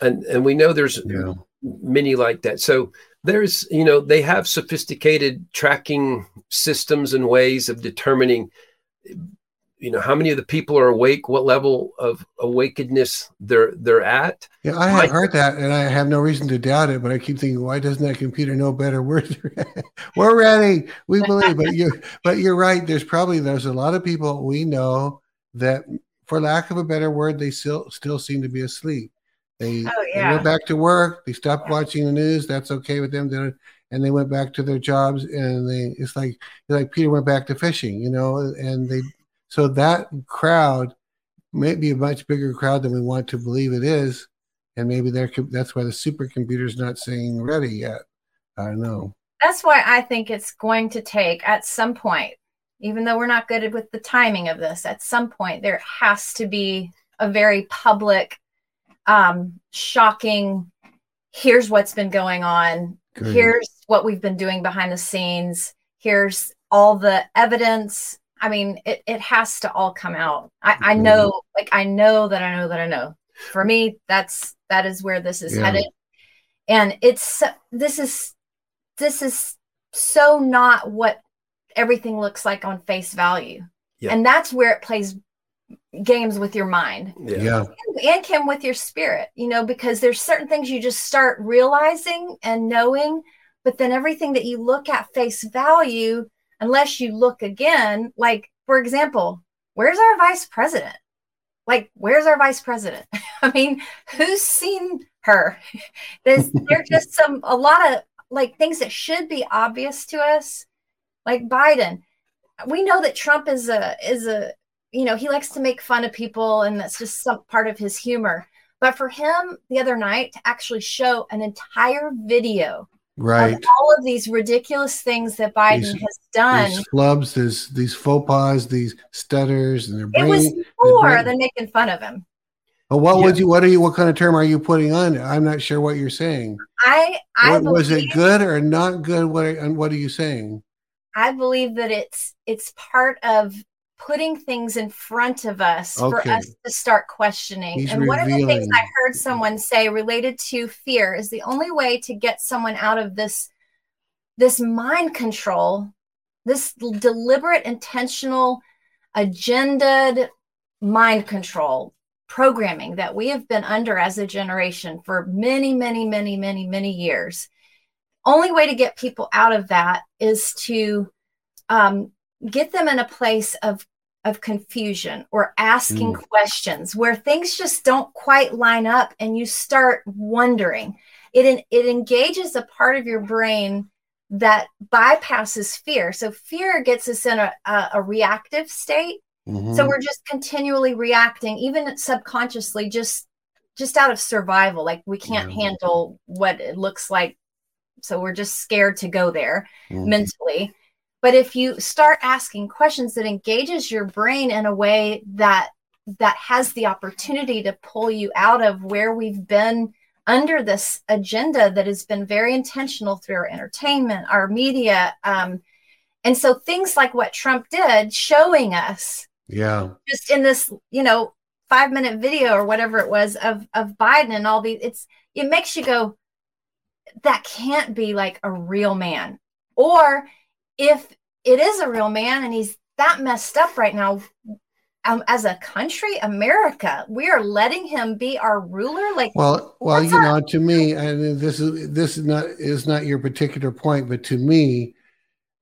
and and we know there's Yeah. many like that so there's you know they have sophisticated tracking systems and ways of determining you know how many of the people are awake what level of awakenedness they're they're at Yeah, I have heard that, and I have no reason to doubt it. But I keep thinking, why doesn't that computer know better? We're we're ready. We believe, but you but you're right. There's probably there's a lot of people we know that, for lack of a better word, they still still seem to be asleep. They, Oh, they went back to work. They stopped watching the news. That's okay with them. They're, and they went back to their jobs. And they it's like it's like Peter went back to fishing, you know. And they so that crowd may be a much bigger crowd than we want to believe it is and maybe that's why the supercomputer's not saying ready yet. I don't know. That's why I think it's going to take at some point, even though we're not good with the timing of this, at some point there has to be a very public, um, shocking. Here's what's been going on. Good. Here's what we've been doing behind the scenes. Here's all the evidence. I mean, it, it has to all come out. I, I Mhm. know, like, I know that I know that I know. For me, that's that is where this is Yeah. headed. And it's this is this is so not what everything looks like on face value. Yeah. And that's where it plays games with your mind Yeah. and can with your spirit, you know, because there's certain things you just start realizing and knowing, but then everything that you look at face value, unless you look again, like for example, where's our vice president? Like, where's our vice president? I mean, who's seen her? There's there's just some a lot of like things that should be obvious to us, like Biden. We know that Trump is a is a you know he likes to make fun of people and that's just some part of his humor but for him the other night to actually show an entire video Right. of all of these ridiculous things that biden These- has done These flubs, these these faux pas, these stutters, and their it was more than making fun of him Oh, what Yeah. would you? What are you? What kind of term are you putting on? it? I'm not sure what you're saying. i i What, was it good or not good? What? Are, and what are you saying? i believe that it's it's part of putting things in front of us for us to start questioning. He's and one of the things i heard someone say related to fear is the only way to get someone out of this this mind control this deliberate intentional agendaed mind control programming that we have been under as a generation for many many many many many years. Only way to get people out of that is to um, get them in a place of of confusion or asking questions where things just don't quite line up and you start wondering it it engages a part of your brain that bypasses fear so fear gets us in a, a, a reactive state Mhm. so we're just continually reacting even subconsciously just just out of survival like we can't Yeah. handle what it looks like so we're just scared to go there Mhm. mentally but if you start asking questions that engages your brain in a way that that has the opportunity to pull you out of where we've been under this agenda that has been very intentional through our entertainment our media um, and so things like what trump did showing us yeah. just in this you know five minute video or whatever it was of of Biden and all these. It's it makes you go, that can't be like a real man. Or if it is a real man and he's that messed up right now, um, as a country, America, we are letting him be our ruler. Like, well, well, you our- know, to me, and this is this is not is not your particular point, but to me,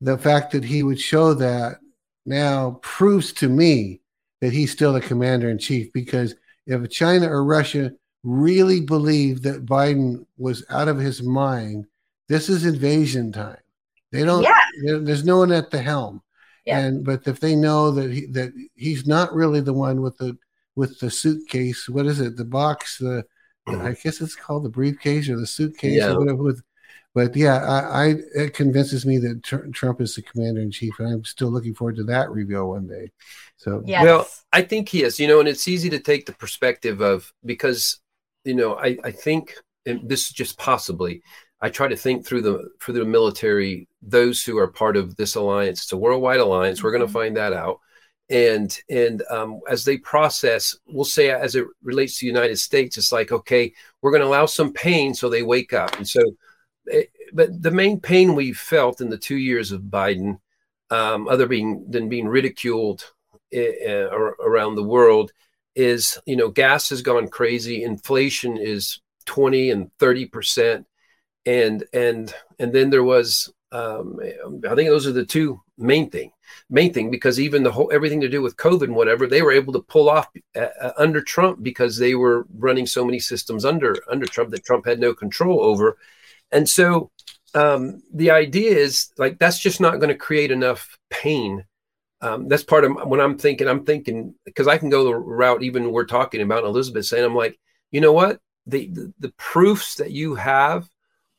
the fact that he would show that now proves to me that he's still the commander in chief. Because if China or Russia really believed that Biden was out of his mind, this is invasion time. They don't. Yeah. There's no one at the helm. Yeah. And but if they know that he that he's not really the one with the with the suitcase, what is it? The box, the, the I guess it's called the briefcase or the suitcase yeah. or whatever. With, but yeah, I, I it convinces me that tr- Trump is the commander in chief, and I'm still looking forward to that reveal one day. So yes. well, I think he is. You know, and it's easy to take the perspective of because you know I I think and this is just possibly I try to think through the for the military, those who are part of this alliance. It's a worldwide alliance. We're going to mm-hmm. find that out. And and um, as they process, we'll say as it relates to the United States, it's like okay, we're going to allow some pain so they wake up. And so, it, eh, but the main pain we felt in the two years of Biden, um, other being than being ridiculed uh, around the world, is you know gas has gone crazy, inflation is twenty and thirty percent and and and then there was um, I think those are the two main thing, main thing because even the whole everything to do with COVID and whatever they were able to pull off uh, uh, under Trump because they were running so many systems under under Trump that Trump had no control over, and so um, the idea is like that's just not going to create enough pain. Um, that's part of when I'm thinking. I'm thinking because I can go the route even we're talking about Elizabeth saying I'm like you know what the, the, the proofs that you have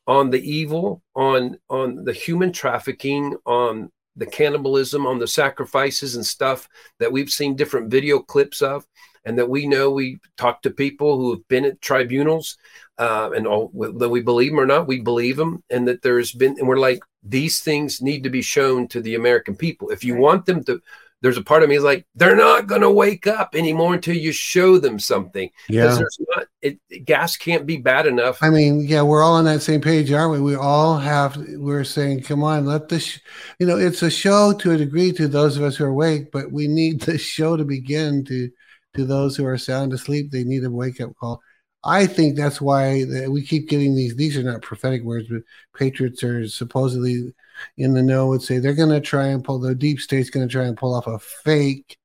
on the evil, on on the human trafficking, on the cannibalism, on the sacrifices and stuff that we've seen different video clips of, and that we know we talk to people who have been at tribunals, uh, and all, whether we believe them or not, we believe them, and that there's been, and we're like, these things need to be shown to the American people. If you want them to there's a part of me is like they're not going to wake up anymore until you show them something. Yeah. there's not it, gas can't be bad enough. I mean yeah we're all on that same page aren't we? We all have we're saying come on let this you know it's a show to a degree to those of us who are awake but we need the show to begin to to those who are sound asleep they need a wake up call. I think that's why we keep getting these. These are not prophetic words, but patriots are supposedly in the know would say they're going to try and pull the deep state's going to try and pull off a fake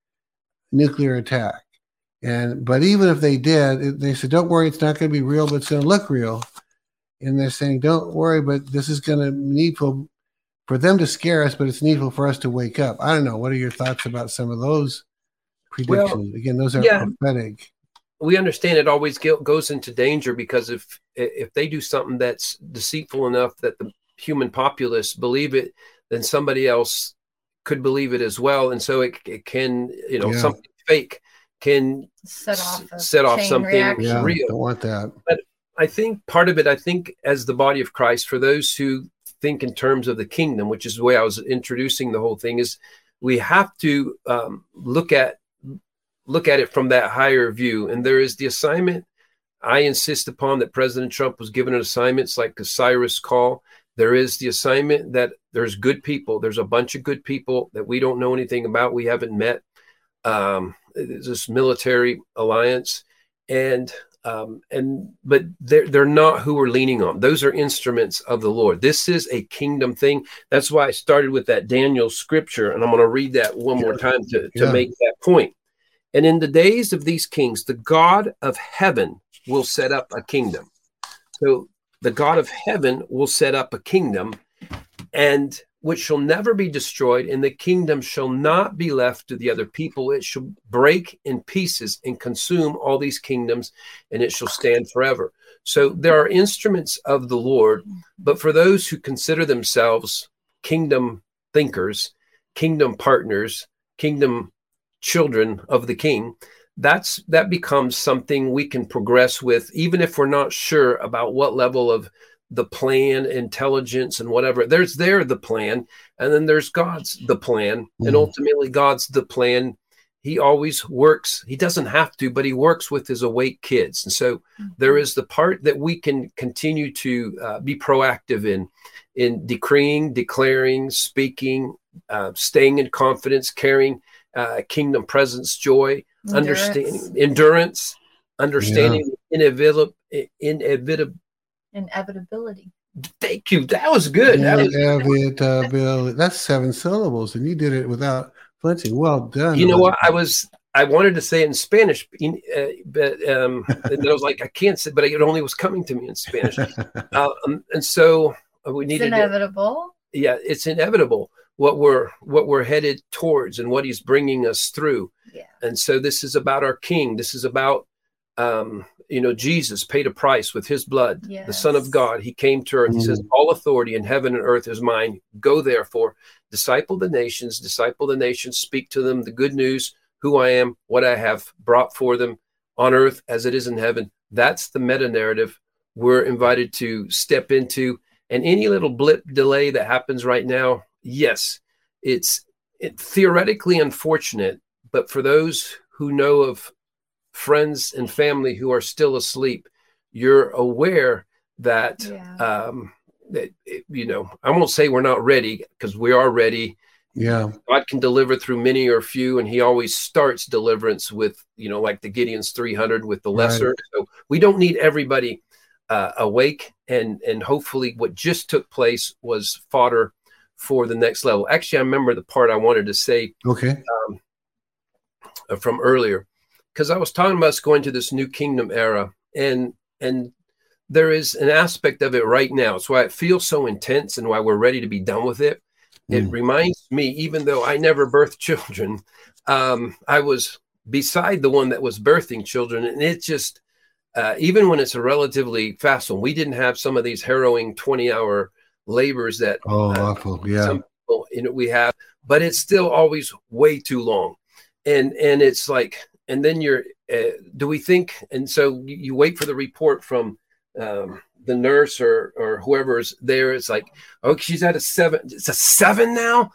nuclear attack. And but even if they did, they said, "Don't worry, it's not going to be real, but it's going to look real." And they're saying, "Don't worry, but this is going to needful for them to scare us, but it's needful for us to wake up." I don't know. What are your thoughts about some of those predictions? Well, Again, those are yeah. prophetic we understand it always goes into danger because if if they do something that's deceitful enough that the human populace believe it, then somebody else could believe it as well, and so it, it can you know yeah. something fake can set off set off something yeah, real. Don't want that. But I think part of it, I think, as the body of Christ, for those who think in terms of the kingdom, which is the way I was introducing the whole thing, is we have to um, look at look at it from that higher view. And there is the assignment I insist upon that President Trump was given an assignments like the Cyrus call. There is the assignment that there's good people. There's a bunch of good people that we don't know anything about. We haven't met. Um, this military alliance, and um, and but they're they're not who we're leaning on. Those are instruments of the Lord. This is a kingdom thing. That's why I started with that Daniel scripture, and I'm going to read that one more time to to yeah. make that point. And in the days of these kings, the God of heaven will set up a kingdom. So the God of heaven will set up a kingdom, and which shall never be destroyed, and the kingdom shall not be left to the other people. It shall break in pieces and consume all these kingdoms, and it shall stand forever. So there are instruments of the Lord, but for those who consider themselves kingdom thinkers, kingdom partners, kingdom children of the king that's that becomes something we can progress with even if we're not sure about what level of the plan intelligence and whatever there's there the plan and then there's god's the plan mm. and ultimately god's the plan he always works. He doesn't have to, but he works with his awake kids. And so there is the part that we can continue to uh, be proactive in, in decreeing, declaring, speaking, uh, staying in confidence, carrying uh, kingdom presence, joy, Endurance. understanding, endurance, understanding inevitable, inevitable. Inevitability. Thank you. That was good. That was, Inevitability. That's seven syllables, and you did it without flinching. Well done. you know what? I was I wanted to say it in Spanish, uh, but um, and I was like, I can't say, but it only was coming to me in Spanish, uh, um, and so we It's needed. to- inevitable. yeah, it's inevitable what we're what we're headed towards and what He's bringing us through. Yeah. And so this is about our King. This is about um, you know Jesus paid a price with His blood, the Son of God. He came to earth. He says, "All authority in heaven and earth is mine. Go therefore, disciple the nations, disciple the nations, speak to them the good news, who I am, what I have brought for them on earth as it is in heaven." That's the meta narrative we're invited to step into. And any little blip delay that happens right now, yes, it's it, theoretically unfortunate, but for those who know of friends and family who are still asleep, you're aware that Yeah. um, that you know I won't say we're not ready because we are ready. Yeah. God can deliver through many or few, and He always starts deliverance with you know like the Gideon's 300 with the Right. lesser. So we don't need everybody uh, awake, and and hopefully what just took place was fodder for the next level. Actually, I remember the part I wanted to say Okay. uh, from earlier because I was talking about us going to this new kingdom era, and and there is an aspect of it right now. It's why it feels so intense and why we're ready to be done with it. It Mm. reminds me, even though I never birthed children, um, I was beside the one that was birthing children, and it just uh, even when it's a relatively fast one, we didn't have some of these harrowing twenty-hour labors that Oh, uh, awful. Yeah. some people you know we have but it's still always way too long. And and it's like and then you're uh, do we think and so you, wait for the report from um, the nurse or or whoever's there. It's like oh she's at a seven it's a seven now?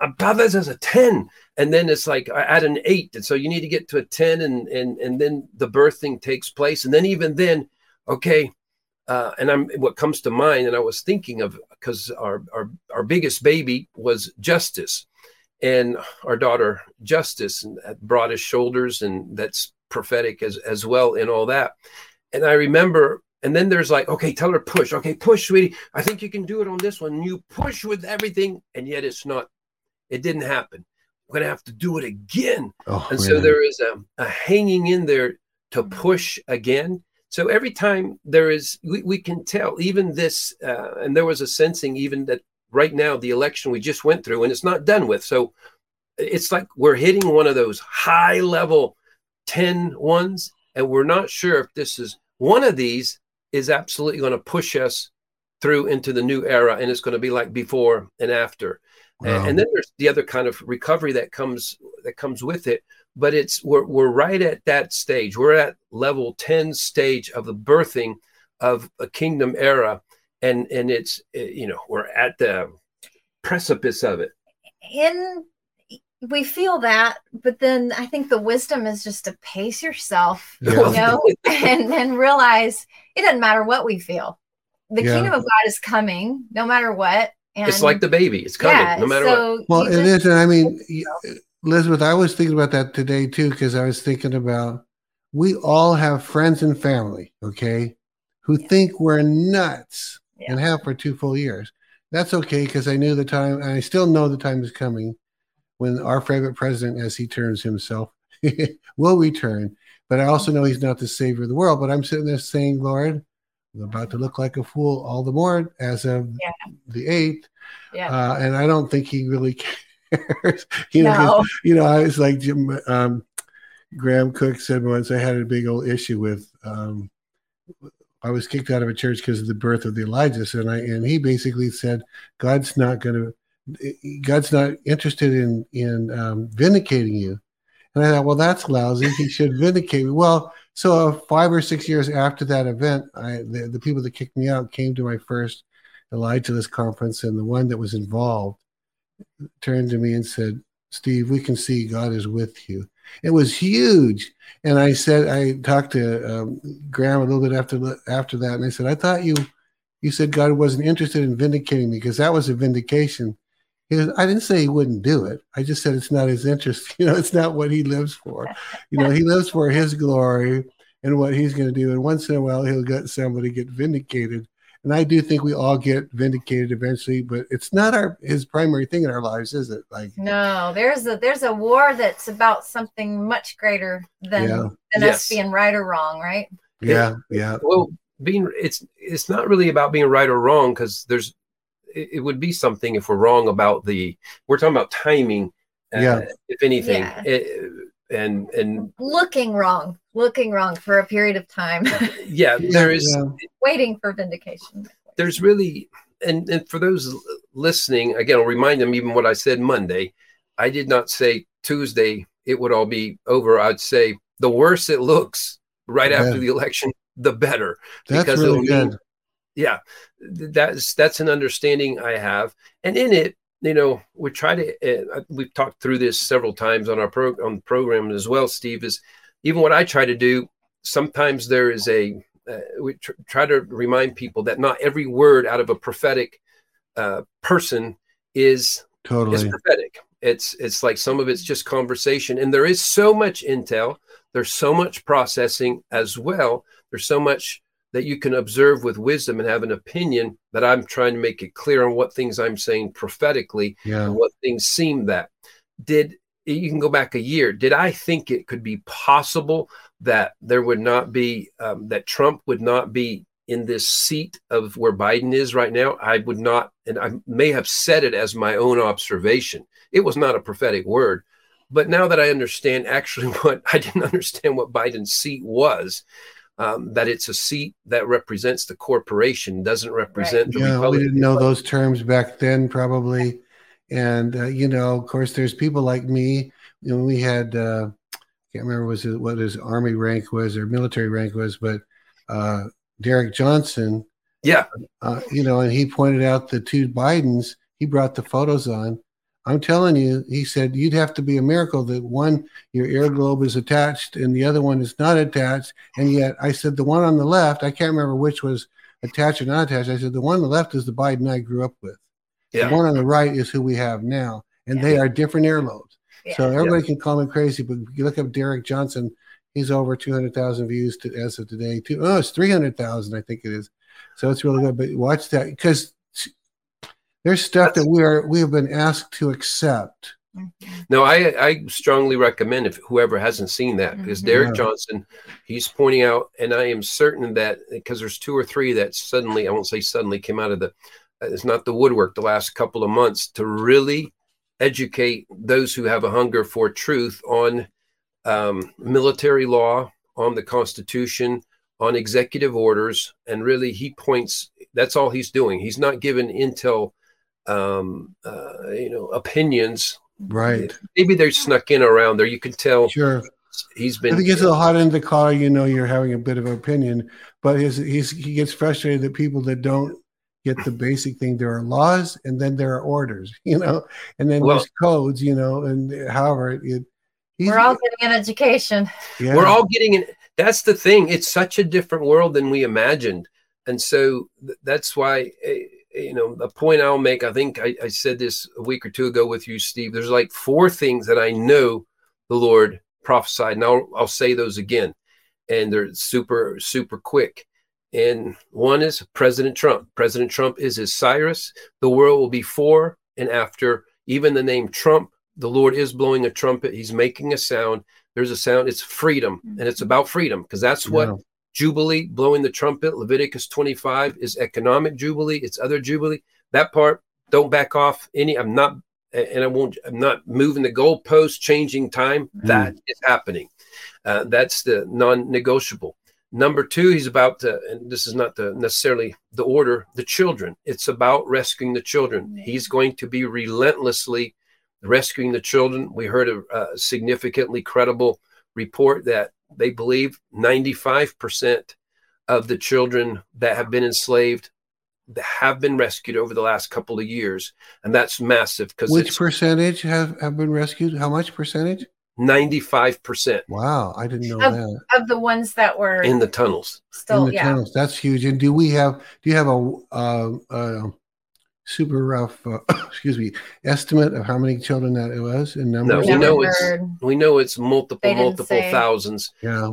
I thought this as a 10 and then it's like at an eight. And so you need to get to a 10 and and and then the birthing takes place. And then even then okay uh, and I'm what comes to mind, and I was thinking of because our, our our biggest baby was Justice, and our daughter Justice, and at broadest shoulders, and that's prophetic as as well, and all that. And I remember, and then there's like, okay, tell her push, okay, push, sweetie. I think you can do it on this one. You push with everything, and yet it's not. It didn't happen. We're gonna have to do it again. Oh, And so there is a, a hanging in there to push again. So every time there is, we, we can tell, even this, uh, and there was a sensing even that right now, the election we just went through, and it's not done with. So it's like we're hitting one of those high level 10 ones, and we're not sure if this is one of these is absolutely going to push us through into the new era, and it's going to be like before and after. And- Wow. and then there's the other kind of recovery that comes that comes with it but it's we're, we're right at that stage. We're at level 10 stage of the birthing of a kingdom era and and it's uh, you know we're at the precipice of it. In we feel that but then i think the wisdom is just to pace yourself Yeah. you know and and realize it doesn't matter what we feel. The Yeah. kingdom of god is coming no matter what and it's like the baby it's coming yeah, no matter what. Well, you it just- is, and I mean, y- Elizabeth, I was thinking about that today too because I was thinking about we all have friends and family, okay, who think we're nuts and have for two full years. That's okay because I knew the time, and I still know the time is coming when our favorite president, as he terms himself, will return. But I also know he's not the savior of the world. But I'm sitting there saying, Lord, I'm about to look like a fool all the more as of Yeah. the eighth. yeah Uh, and I don't think he really cares. you know, no you know, I was like Jim um, Graham Cooke said once. I had a big old issue with. Um, I was kicked out of a church because of the birth of the Elijahs, and I and he basically said, "God's not going to, God's not interested in in um, vindicating you." And I thought, well, that's lousy. He should vindicate me. Well, so uh, five or six years after that event, I the, the people that kicked me out came to my first Elijah's conference, and the one that was involved turned to me and said, Steve, we can see God is with you. It was huge. And I said, I talked to um, Graham a little bit after after that, and I said, I thought you you said God wasn't interested in vindicating me because that was a vindication. He goes, I didn't say he wouldn't do it. I just said it's not his interest. You know, it's not what he lives for. You know, he lives for his glory and what he's going to do. And once in a while, he'll get somebody get vindicated. And I do think we all get vindicated eventually, but it's not our his primary thing in our lives, is it? Like no, there's a there's a war that's about something much greater than Yeah. than Yes. us being right or wrong, right? yeah, yeah, well being it's it's not really about being right or wrong because there's it, it would be something if we're wrong about the we're talking about timing uh, Yeah. if anything Yeah. Eh, and and Looking wrong, looking wrong for a period of time, yeah there is yeah. waiting for vindication. there's really and, and for those listening again i'll remind them even what i said monday i did not say tuesday it would all be over i'd say the worse it looks right Yeah. after the election the better That's because really it'll mean- good. yeah that's that's an understanding i have and in it you know we try to uh, we've talked through this several times on our pro on the program as well steve is even what i try to do sometimes there is a uh, we tr- try to remind people that not every word out of a prophetic uh, person is is Totally. prophetic. It's it's like some of it's just conversation, and there is so much intel. There's so much processing as well. There's so much that you can observe with wisdom and have an opinion that I'm trying to make it clear on what things I'm saying prophetically Yeah. and what things seem that. Did you can go back a year? Did I think it could be possible that there would not be um, that Trump would not be in this seat of where Biden is right now? I would not, and I may have said it as my own observation. It was not a prophetic word, but now that I understand actually what I didn't understand what Biden's seat was. Um, that it's a seat that represents the corporation, doesn't represent the Yeah, we didn't know those terms back then, probably. And uh, you know, of course, there's people like me. You know, we had uh, can't remember was it what his army rank was or military rank was, but uh, Derek Johnson. Yeah, Uh, you know, and he pointed out the two Bidens. He brought the photos on. I'm telling you, he said you'd have to be a miracle that one your ear globe is attached and the other one is not attached. And yet, I said the one on the left, I can't remember which was attached or not attached. I said the one on the left is the Biden I grew up with. yeah. The one on the right is who we have now, and they are different earlobes. Yeah. So everybody can call me crazy, but if you look up Derek Johnson, he's over 200,000 views to, as of today. Too. Oh, it's 300,000, I think it is. So it's really good. But watch that because there's stuff that we are we have been asked to accept. No, I I strongly recommend if whoever hasn't seen that because Mhm. Derek Yeah. Johnson, he's pointing out, and I am certain that because there's two or three that suddenly, I won't say suddenly, came out of the, uh, it's not the woodwork the last couple of months to really educate those who have a hunger for truth on um, military law, on the Constitution, on executive orders, and really he points. That's all he's doing. He's not giving intel, um, uh, you know, opinions Right. maybe they're snuck in around there. You can tell Sure. He's been. it gets a little hot in the collar, you know you're having a bit of an opinion. But his, he's, he gets frustrated that people that don't get the basic thing, there are laws and then there are orders, you know, and then Well- there's codes, you know, and however it, it he's, We're all getting an education. yeah, We're all getting in. That's the thing. It's such a different world than we imagined, and so th- that's why. eh, You know, the point I'll make. I think I, I said this a week or two ago with you, Steve. There's like four things that I know the Lord prophesied, and I'll, I'll say those again, and they're super super quick. And one is President Trump. President Trump is his Cyrus. The world will be for and after. Even the name Trump, the Lord is blowing a trumpet. He's making a sound. There's a sound. It's freedom, and it's mm-hmm. about freedom because that's what. Jubilee, blowing the trumpet, Leviticus 25 is economic Jubilee. It's other Jubilee. That part, don't back off any. I'm not, and I won't, I'm not moving the goalpost, changing time. That is happening. Uh, that's the non negotiable. Number two, he's about to, and this is not the necessarily the order, the children. It's about rescuing the children. He's going to be relentlessly rescuing the children. We heard a, a significantly credible report that they believe 95% of the children that have been enslaved that have been rescued over the last couple of years. And that's massive because which percentage have, have been rescued? How much percentage? 95% Wow, I didn't know Of- that. Of the ones that were in the tunnels. still, in the yeah. tunnels. That's huge. And do we have? Do you have a uh, uh, super rough? Uh, excuse me. Estimate of how many children that it was in No, we know it's we know it's multiple, multiple say. thousands. Yeah.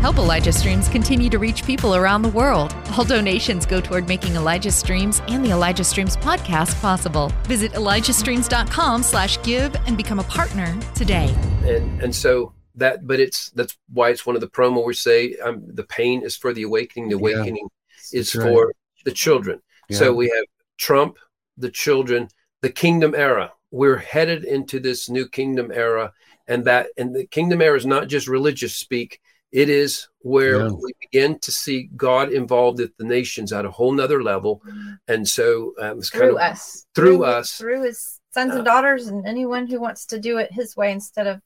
Help Elijah Streams continue to reach people around the world. All donations go toward making Elijah Streams and the Elijah Streams podcast possible. Visit elijahstreams.com slash give and become a partner today. and and so that but it's that's why it's one of the promo we say um, the pain is for the awakening the Yeah. awakening is right. for the children Yeah. so we have trump the children the kingdom era we're headed into this new kingdom era and that and the kingdom era is not just religious speak it is where Yeah. we begin to see god involved with the nations at a whole nother level and so um, it's kind of us. through us. Through his sons Uh, and daughters and anyone who wants to do it his way instead of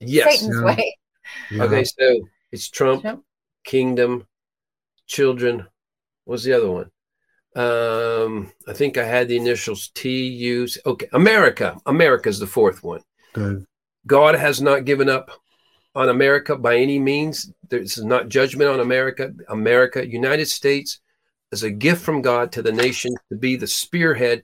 yes Satan's Yeah. way. Yeah. okay so it's trump Yep. kingdom, children. What's the other one? Um, I think I had the initials T U. C- Okay, America. America is the fourth one. Good. God has not given up on America by any means. This is not judgment on America. America, United States, is a gift from God to the nation to be the spearhead,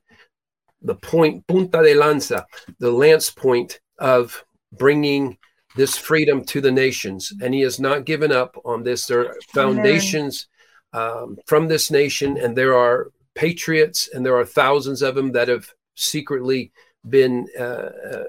the point, punta de lanza, the lance point of bringing this freedom to the nations. And He has not given up on this. There are foundations um, from this nation, and there are patriots, and there are thousands of them that have secretly been uh, uh,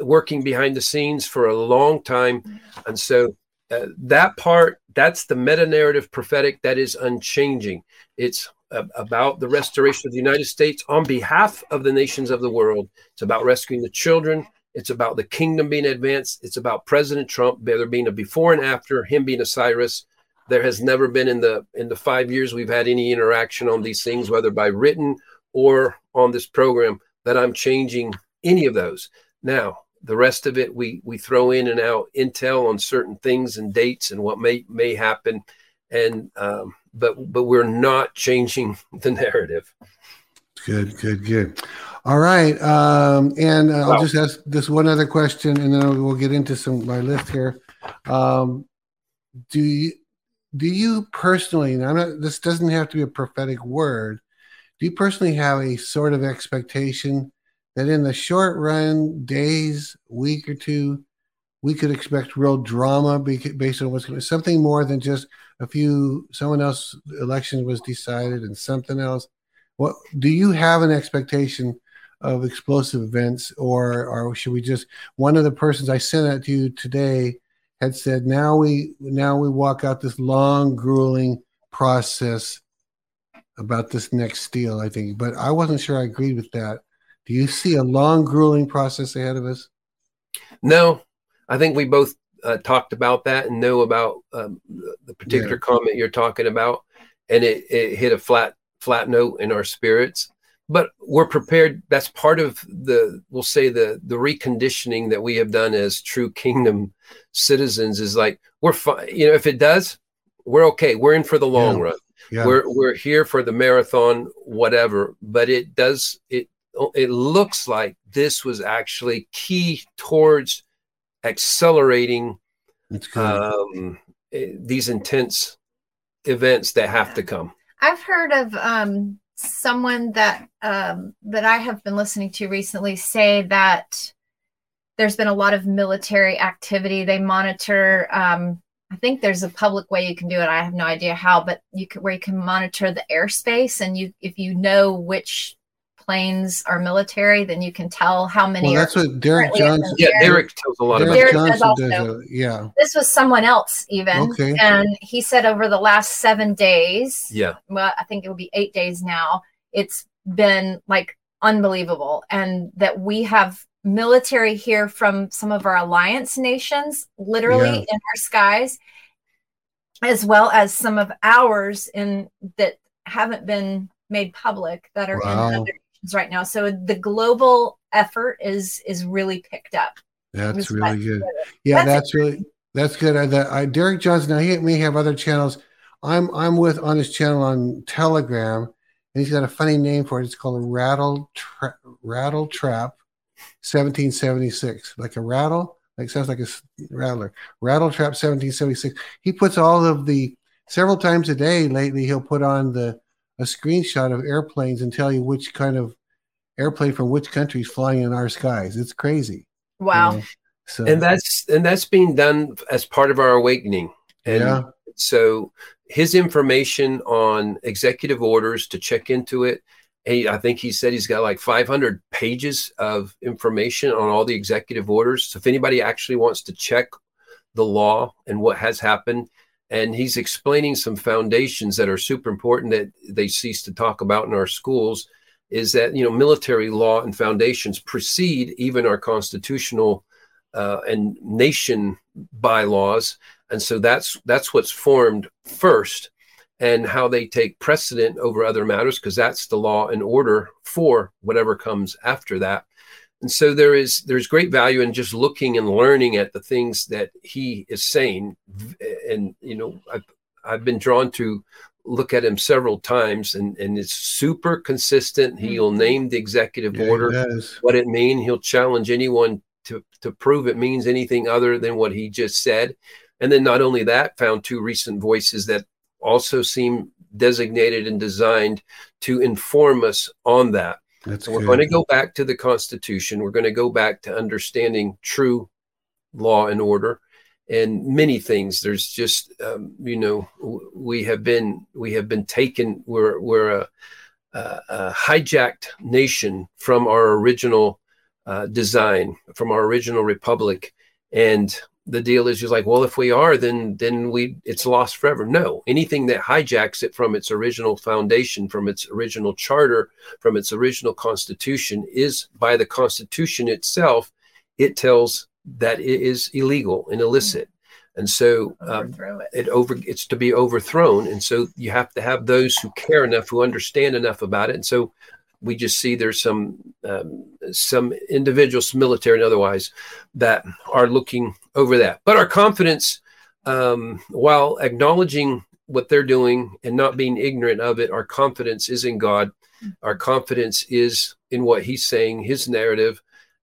working behind the scenes for a long time. And so uh, that part, that's the meta narrative prophetic that is unchanging. It's about the restoration of the United States on behalf of the nations of the world. It's about rescuing the children. It's about the kingdom being advanced. It's about President Trump, there being a before and after, him being a Cyrus. There has never been in the in the five years we've had any interaction on these things, whether by written or on this program, that I'm changing any of those. Now, the rest of it we we throw in and out intel on certain things and dates and what may may happen, and um, but but we're not changing the narrative. Good, good, good. All right. Um, and uh, I'll just ask this one other question and then we'll get into some my list here. Um, do you do you personally, and I'm not this doesn't have to be a prophetic word, do you personally have a sort of expectation that in the short run, days, week or two, we could expect real drama based on what's going to be something more than just a few someone else election was decided and something else? What do you have an expectation of explosive events or or should we just one of the persons i sent that to you today had said now we now we walk out this long grueling process about this next deal i think. But i wasn't sure i agreed with that. Do you see a long grueling process ahead of us? No, I think we both uh, talked about that and know about um, the- particular comment you're talking about, and it, it hit a flat flat note in our spirits. But we're prepared. That's part of the we'll say the the reconditioning that we have done as true kingdom citizens is like we're fine. You know, if it does, we're okay. We're in for the long Yeah. run yeah we're we're here for the marathon whatever but it does it it looks like this was actually key towards accelerating um, eh, these intense events that have to come I've heard of um, someone that um, that I have been listening to recently say that there's been a lot of military activity. They monitor. Um, I think there's a public way you can do it. I have no idea how, but you can where you can monitor the airspace, and you if you know which planes are military, then you can tell how many well are. that's what derek currently in the johnson yeah derek tells a lot derek about Derek that. does johnson does also. a, yeah This was someone else even, Okay. and he said over the last seven days, yeah well, I think it will be eight days now. It's been like unbelievable. And that we have military here from some of our alliance nations, literally Yeah. in our skies, as well as some of ours in that haven't been made public that are Wow. in other right now. So the global effort is is really picked up. That's It's really good. Yeah, That's that's really that's good. I, that, I, Derek Johnson. Now he may have other channels. I'm I'm with on his channel on Telegram, and he's got a funny name for it. It's called Rattle Tra- Rattle Trap, 1776. Like a rattle, Like sounds like a rattler. Rattle Trap 1776. He puts all of the several times a day lately. He'll put on the a screenshot of airplanes and tell you which kind of airplane from which country is flying in our skies. It's crazy. Wow. You know? So and that's and that's being done as part of our awakening. And Yeah. so his information on executive orders to check into it. He, I think he said he's got like 500 pages of information on all the executive orders. So if anybody actually wants to check the law and what has happened, and he's explaining some foundations that are super important that they cease to talk about in our schools, is that you know military law and foundations precede even our constitutional uh, and nation bylaws, and so that's that's what's formed first, and how they take precedent over other matters because that's the law and order for whatever comes after that. And so there is there's great value in just looking and learning at the things that he is saying, and you know I've I've been drawn to look at him several times, and and it's super consistent. He'll mm-hmm. name the executive Yeah, order what it mean. He'll challenge anyone to to prove it means anything other than what he just said. And then not only that, found two recent voices that also seem designated and designed to inform us on that. That's So we're good. going to go back to the Constitution. We're going to go back to understanding true law and order and many things. There's just um, you know we have been we have been taken. We're we're a, a, a hijacked nation from our original uh, design, from our original republic, and the deal is just like, well, if we are, then then we it's lost forever. No, anything that hijacks it from its original foundation, from its original charter, from its original constitution is by the constitution itself it tells that it is illegal and illicit and so um, it. it over it's to be overthrown and so you have to have those who care enough who understand enough about it and so we just see there's some um, some individuals military and otherwise that are looking over that. But our confidence um, while acknowledging what they're doing and not being ignorant of it our confidence is in god. Our confidence is in what he's saying his narrative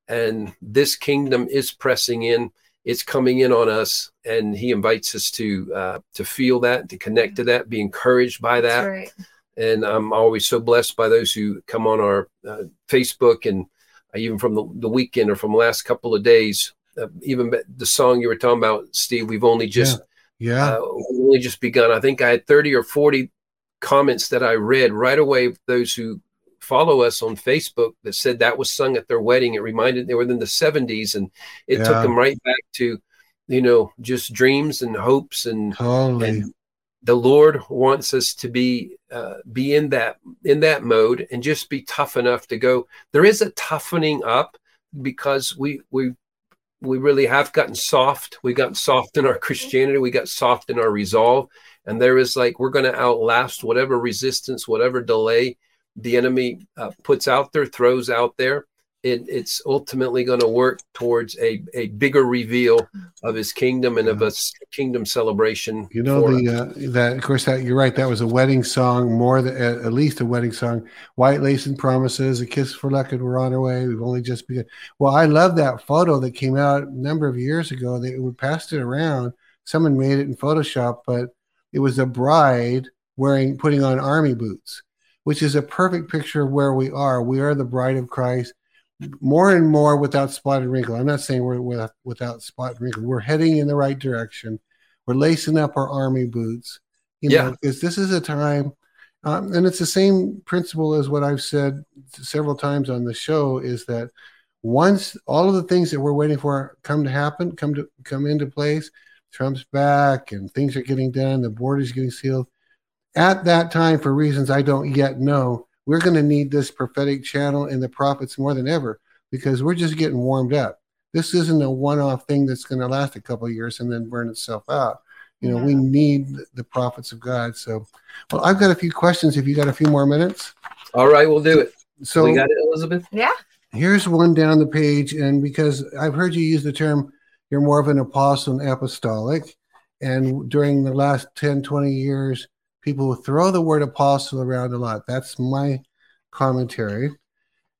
and this kingdom is pressing in. It's coming in on us and he invites us to uh, to feel that to connect to that be encouraged by that. Right. And i'm always so blessed by those who come on our uh, facebook and uh, even from the, the weekend or from the last couple of days uh, even the song you were talking about steve we've only just yeah. uh, we've only just begun. I think I had 30 or 40 comments that I read right away. Those who follow us on Facebook that said that was sung at their wedding. It reminded they were in the 70s, and it took them right back to, you know, just dreams and hopes and totally. and the Lord wants us to be uh, be in that in that mode and just be tough enough to go. There is a toughening up because we we we really have gotten soft. We got soft in our Christianity. We got soft in our resolve, and there is like we're going to outlast whatever resistance, whatever delay the enemy uh, puts out there, throws out there. It, it's ultimately going to work towards a, a bigger reveal of his kingdom and of a kingdom celebration. You know the uh, that of course that you're right. That was a wedding song, more than at, at least a wedding song. White lace and promises, a kiss for luck, and we're on our way. We've only just begun. Well, I love that photo that came out a number of years ago. They we passed it around. Someone made it in Photoshop, but it was a bride wearing putting on army boots, which is a perfect picture of where we are. We are the bride of Christ. More and more without spot and wrinkle. I'm not saying we're without, without spot and wrinkle. We're heading in the right direction we're lacing up our army boots you Yeah. know because this is a time um, and it's the same principle as what i've said several times on the show is that once all of the things that we're waiting for come to happen come to come into place trump's back and things are getting done the border's getting sealed at that time for reasons i don't yet know we're going to need this prophetic channel and the prophets more than ever because we're just getting warmed up this isn't a one-off thing that's going to last a couple of years and then burn itself out you know we need the prophets of god so well i've got a few questions if you got a few more minutes All right, we'll do it. so we got it, Elizabeth. Yeah. here's one down the page and because i've heard you use the term you're more of an apostle and apostolic and during the last 10 20 years people throw the word apostle around a lot that's my commentary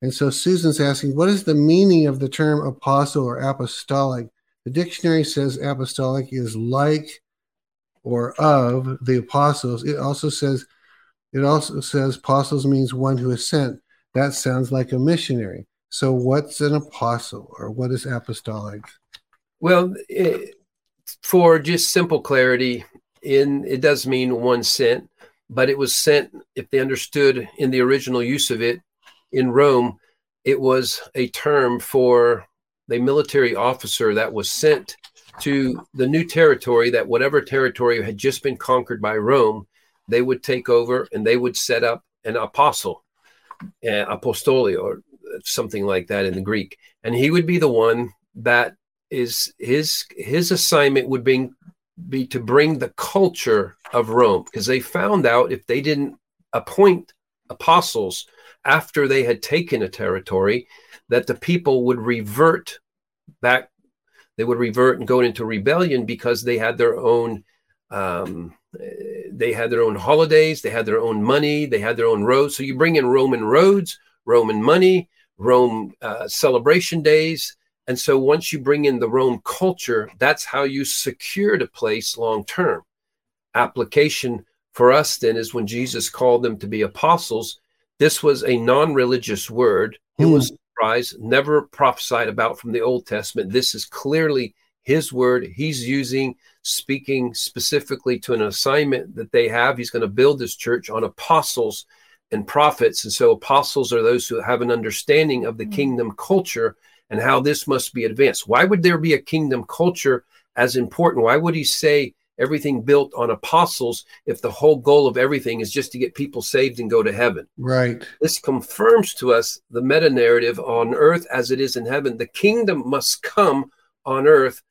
and so susan's asking what is the meaning of the term apostle or apostolic The dictionary says apostolic is like or of the apostles. It also says it also says apostles means one who is sent. That sounds like a missionary. So what's an apostle or what is apostolic? Well, it, for just simple clarity, in it does mean one sent, but it was sent if they understood in the original use of it in Rome, it was a term for the military officer that was sent to the new territory that whatever territory had just been conquered by Rome, they would take over and they would set up an apostle, uh, apostolio, or something like that in the Greek, and he would be the one that is his his assignment would be be to bring the culture of Rome because they found out if they didn't appoint apostles after they had taken a territory that the people would revert back they would revert and go into rebellion because they had their own um, they had their own holidays they had their own money they had their own roads. So you bring in roman roads roman money rome uh, celebration days and so once you bring in the rome culture that's how you secured a place long term application for us then is when jesus called them to be apostles. This was a non-religious word. It was hmm. surprise never prophesied about from the old testament. This is clearly his word. He's using speaking specifically to an assignment that they have. He's going to build this church on apostles and prophets. And so apostles are those who have an understanding of the hmm. kingdom culture and how this must be advanced why would there be a kingdom culture as important why would he say everything built on apostles if the whole goal of everything is just to get people saved and go to heaven Right. this confirms to us the meta narrative on earth as it is in heaven. The kingdom must come on earth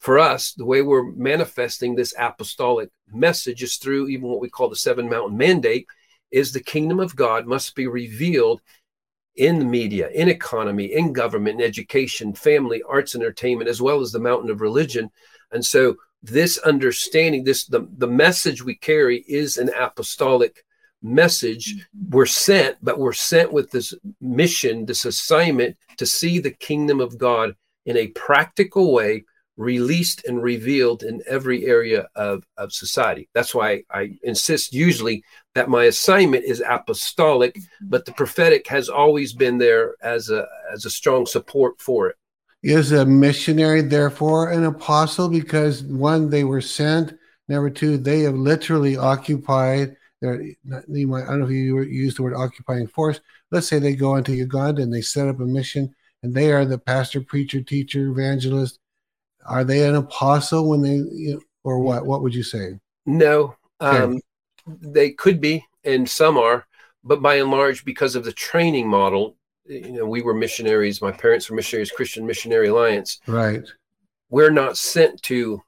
for us. The way we're manifesting this apostolic message is through even what we call the seven mountain mandate is the kingdom of God must be revealed in the media, in economy, in government, in education, family, arts, entertainment, as well as the mountain of religion. And so this understanding, this the, the message we carry is an apostolic message mm-hmm. we're sent but we're sent with this mission this assignment to see the kingdom of god in a practical way released and revealed in every area of, of society that's why i insist usually that my assignment is apostolic mm-hmm. but the prophetic has always been there as a as a strong support for it Is a missionary therefore an apostle? Because one, they were sent. Number two, they have literally occupied. Their, not- you might, I don't know if you use the word occupying force. Let's say they go into Uganda and they set up a mission, and they are the pastor, preacher, teacher, evangelist. Are they an apostle when they, you know, or what? What would you say? No, Okay. um, they could be, and some are, but by and large, because of the training model, you know, we were missionaries. My parents were missionaries, Christian Missionary Alliance. Right. We're not sent to.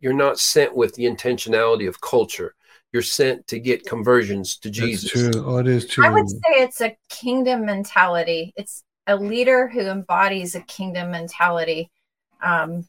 You're not sent with the intentionality of culture. You're sent to get conversions to Jesus. That's true. Oh, it is true. I would say it's a kingdom mentality. It's a leader who embodies a kingdom mentality. Um,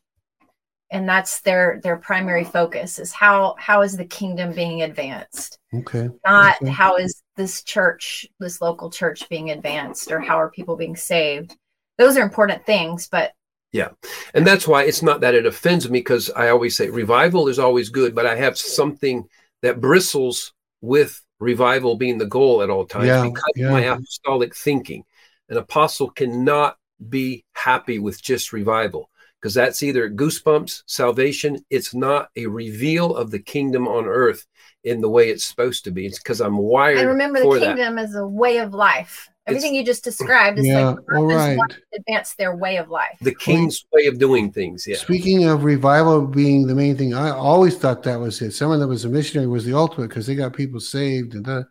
and that's their their primary focus is how how is the kingdom being advanced okay. not Okay. how is this church this local church being advanced or how are people being saved those are important things but yeah. And that's why it's not that it offends me because I always say revival is always good, but I have something that bristles with revival being the goal at all times Yeah, because yeah. of my apostolic thinking. An apostle cannot be happy with just revival because that's either goosebumps, salvation. It's not a reveal of the kingdom on earth in the way it's supposed to be. It's because I'm wired and remember for the that. kingdom is a way of life everything you just described is Yeah. like All others right. want to advance their way of life The king's way of doing things. Yeah. Speaking of revival being the main thing, I always thought that was it. Someone that was a missionary was the ultimate because they got people saved. And that.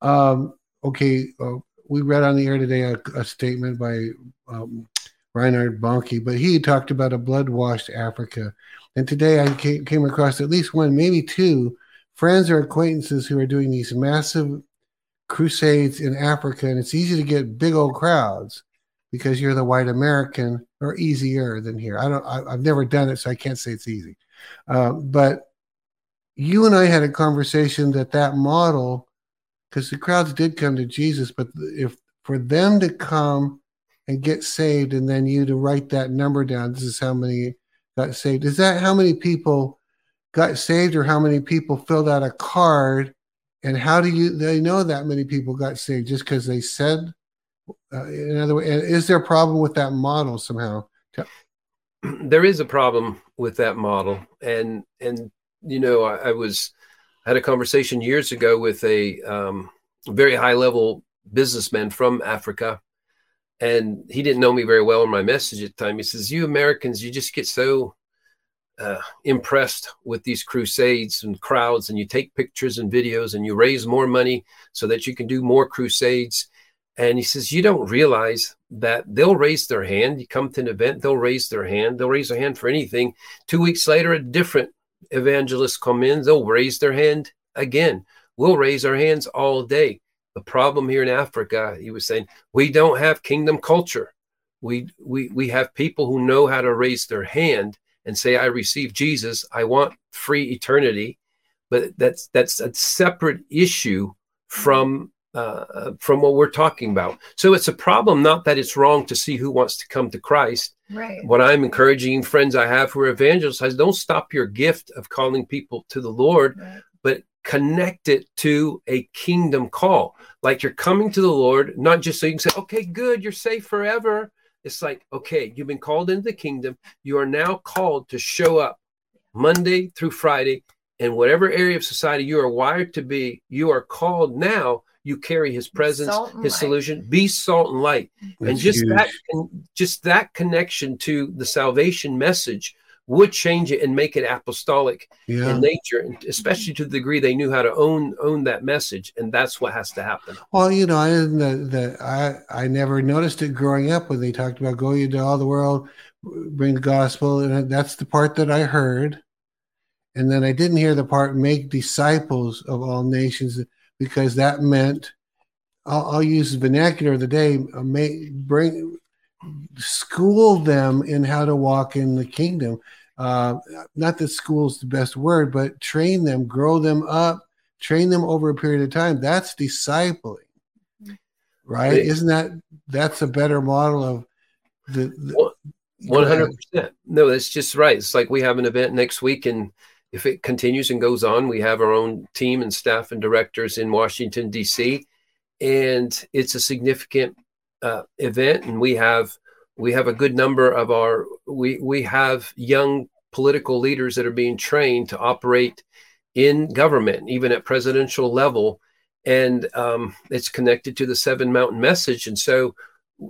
Um, okay, uh, we read on the air today a, a statement by um, Reinhard Bonnke, but he talked about a blood washed Africa. And today I came, across at least one, maybe two friends or acquaintances who are doing these massive crusades in Africa. And it's easy to get big old crowds because you're the white American or easier than here. I don't, I, I've never done it, so I can't say it's easy. Uh, but you and I had a conversation that that model, because the crowds did come to Jesus, but if for them to come and get saved, and then you to write that number down. This is how many got saved. Is that how many people got saved, or how many people filled out a card? And how do you they know that many people got saved just because they said? Uh, in other words, is there a problem with that model somehow? There is a problem with that model, and and you know I, I was I had a conversation years ago with a um, very high level businessman from Africa, and he didn't know me very well in my message at the time. He says, "You Americans, you just get so uh, impressed with these crusades and crowds, and you take pictures and videos, and you raise more money so that you can do more crusades." And he says, "You don't realize that they'll raise their hand. You come to an event, they'll raise their hand. They'll raise their hand for anything. Two weeks later, a different evangelist come in, they'll raise their hand again. We'll raise our hands all day." The problem here in Africa, he was saying, we don't have kingdom culture. We we we have people who know how to raise their hand and say, I receive Jesus, I want free eternity. But that's that's a separate issue from uh, from what we're talking about. So it's a problem, not that it's wrong to see who wants to come to Christ. Right. What I'm encouraging friends I have who are evangelists is don't stop your gift of calling people to the Lord, Right. but connect it to a kingdom call. Like you're coming to the Lord, not just so you can say, okay, good, you're safe forever. It's like, okay, you've been called into the kingdom. You are now called to show up Monday through Friday in whatever area of society you are wired to be. You are called now. You carry his presence, his light. solution. Be salt and light and just huge. that just that connection to the salvation message would change it and make it apostolic yeah. in nature and especially to the degree they knew how to own own that message and that's what has to happen Well, you know, I didn't. The, the, I I never noticed it growing up when they talked about going into all the world, bring the gospel, and that's the part that I heard. And then I didn't hear the part "make disciples of all nations" because that meant I'll, I'll use the vernacular of the day. uh, Make bring school them in how to walk in the kingdom. Uh, not that school's the best word, but train them, grow them up, train them over a period of time. That's discipling right? It- Isn't that that's a better model of the, the One hundred percent. No, that's just right. It's like we have an event next week, and if it continues and goes on, we have our own team and staff and directors in Washington D.C. and it's a significant uh, event, and we have we have a good number of our we we have young political leaders that are being trained to operate in government, even at presidential level, and um, it's connected to the Seven Mountain Message, and so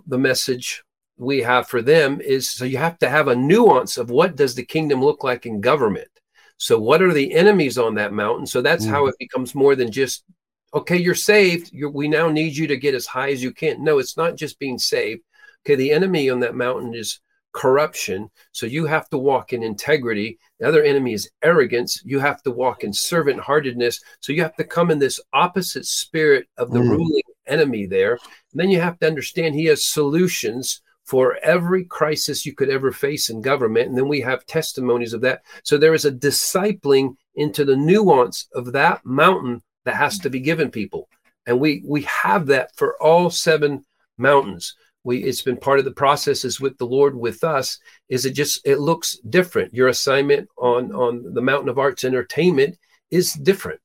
the message we have for them is so you have to have a nuance of what does the kingdom look like in government? So what are the enemies on that mountain? So that's how it becomes more than just okay you're saved. You're, we now need you to get as high as you can. No it's not just being saved okay the enemy on that mountain is corruption so you have to walk in integrity the other enemy is arrogance you have to walk in servant heartedness so you have to come in this opposite spirit of the Mm. ruling enemy there and then you have to understand he has solutions for every crisis you could ever face in government. And then we have testimonies of that. So there is a discipling into the nuance of that mountain that has to be given people. And we we have that for all seven mountains. We it's been part of the processes with the Lord with us. Is it just it looks different. Your assignment on on the mountain of arts entertainment is different.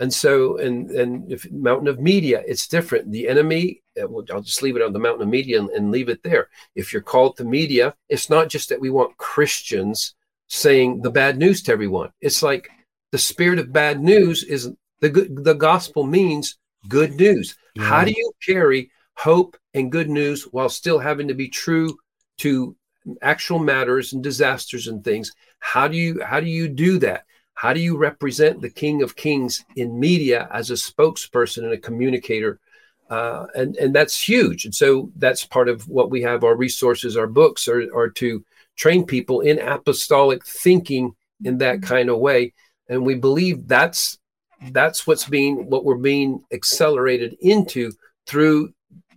And so, and and if mountain of media, it's different. The enemy, uh, I'll just leave it on the mountain of media and, and leave it there. If you're called to media, it's not just that we want Christians saying the bad news to everyone. It's like the spirit of bad news is the good. The gospel means good news. How do you carry hope and good news while still having to be true to actual matters and disasters and things? How do you how do you do that? How do you represent the King of Kings in media as a spokesperson and a communicator? Uh, and and that's huge. And so that's part of what we have. Our resources, our books, are are to train people in apostolic thinking in that kind of way. And we believe that's that's what's being what we're being accelerated into through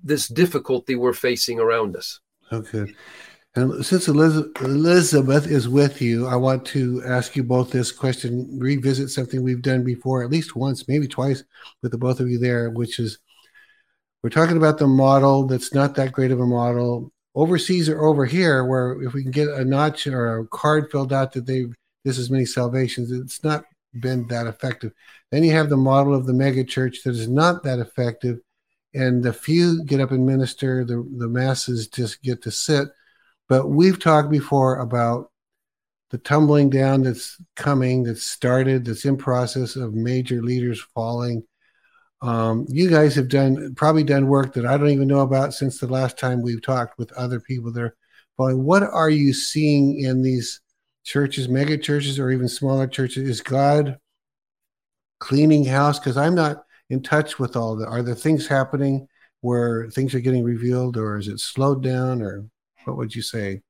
this difficulty we're facing around us. Okay. And since Elizabeth is with you, I want to ask you both this question, revisit something we've done before, at least once, maybe twice, with the both of you there, which is we're talking about the model that's not that great of a model overseas or over here, where if we can get a notch or a card filled out that they've this is many salvations, it's not been that effective. Then you have the model of the mega church that is not that effective, and the few get up and minister, the the masses just get to sit. But we've talked before about the tumbling down that's coming, that's started, that's in process of major leaders falling. Um, you guys have done probably done work that I don't even know about since the last time we've talked with other people there. But what are you seeing in these churches, mega churches, or even smaller churches? Is God cleaning house? Because I'm not in touch with all the. Are there things happening where things are getting revealed, or is it slowed down, or what would you say?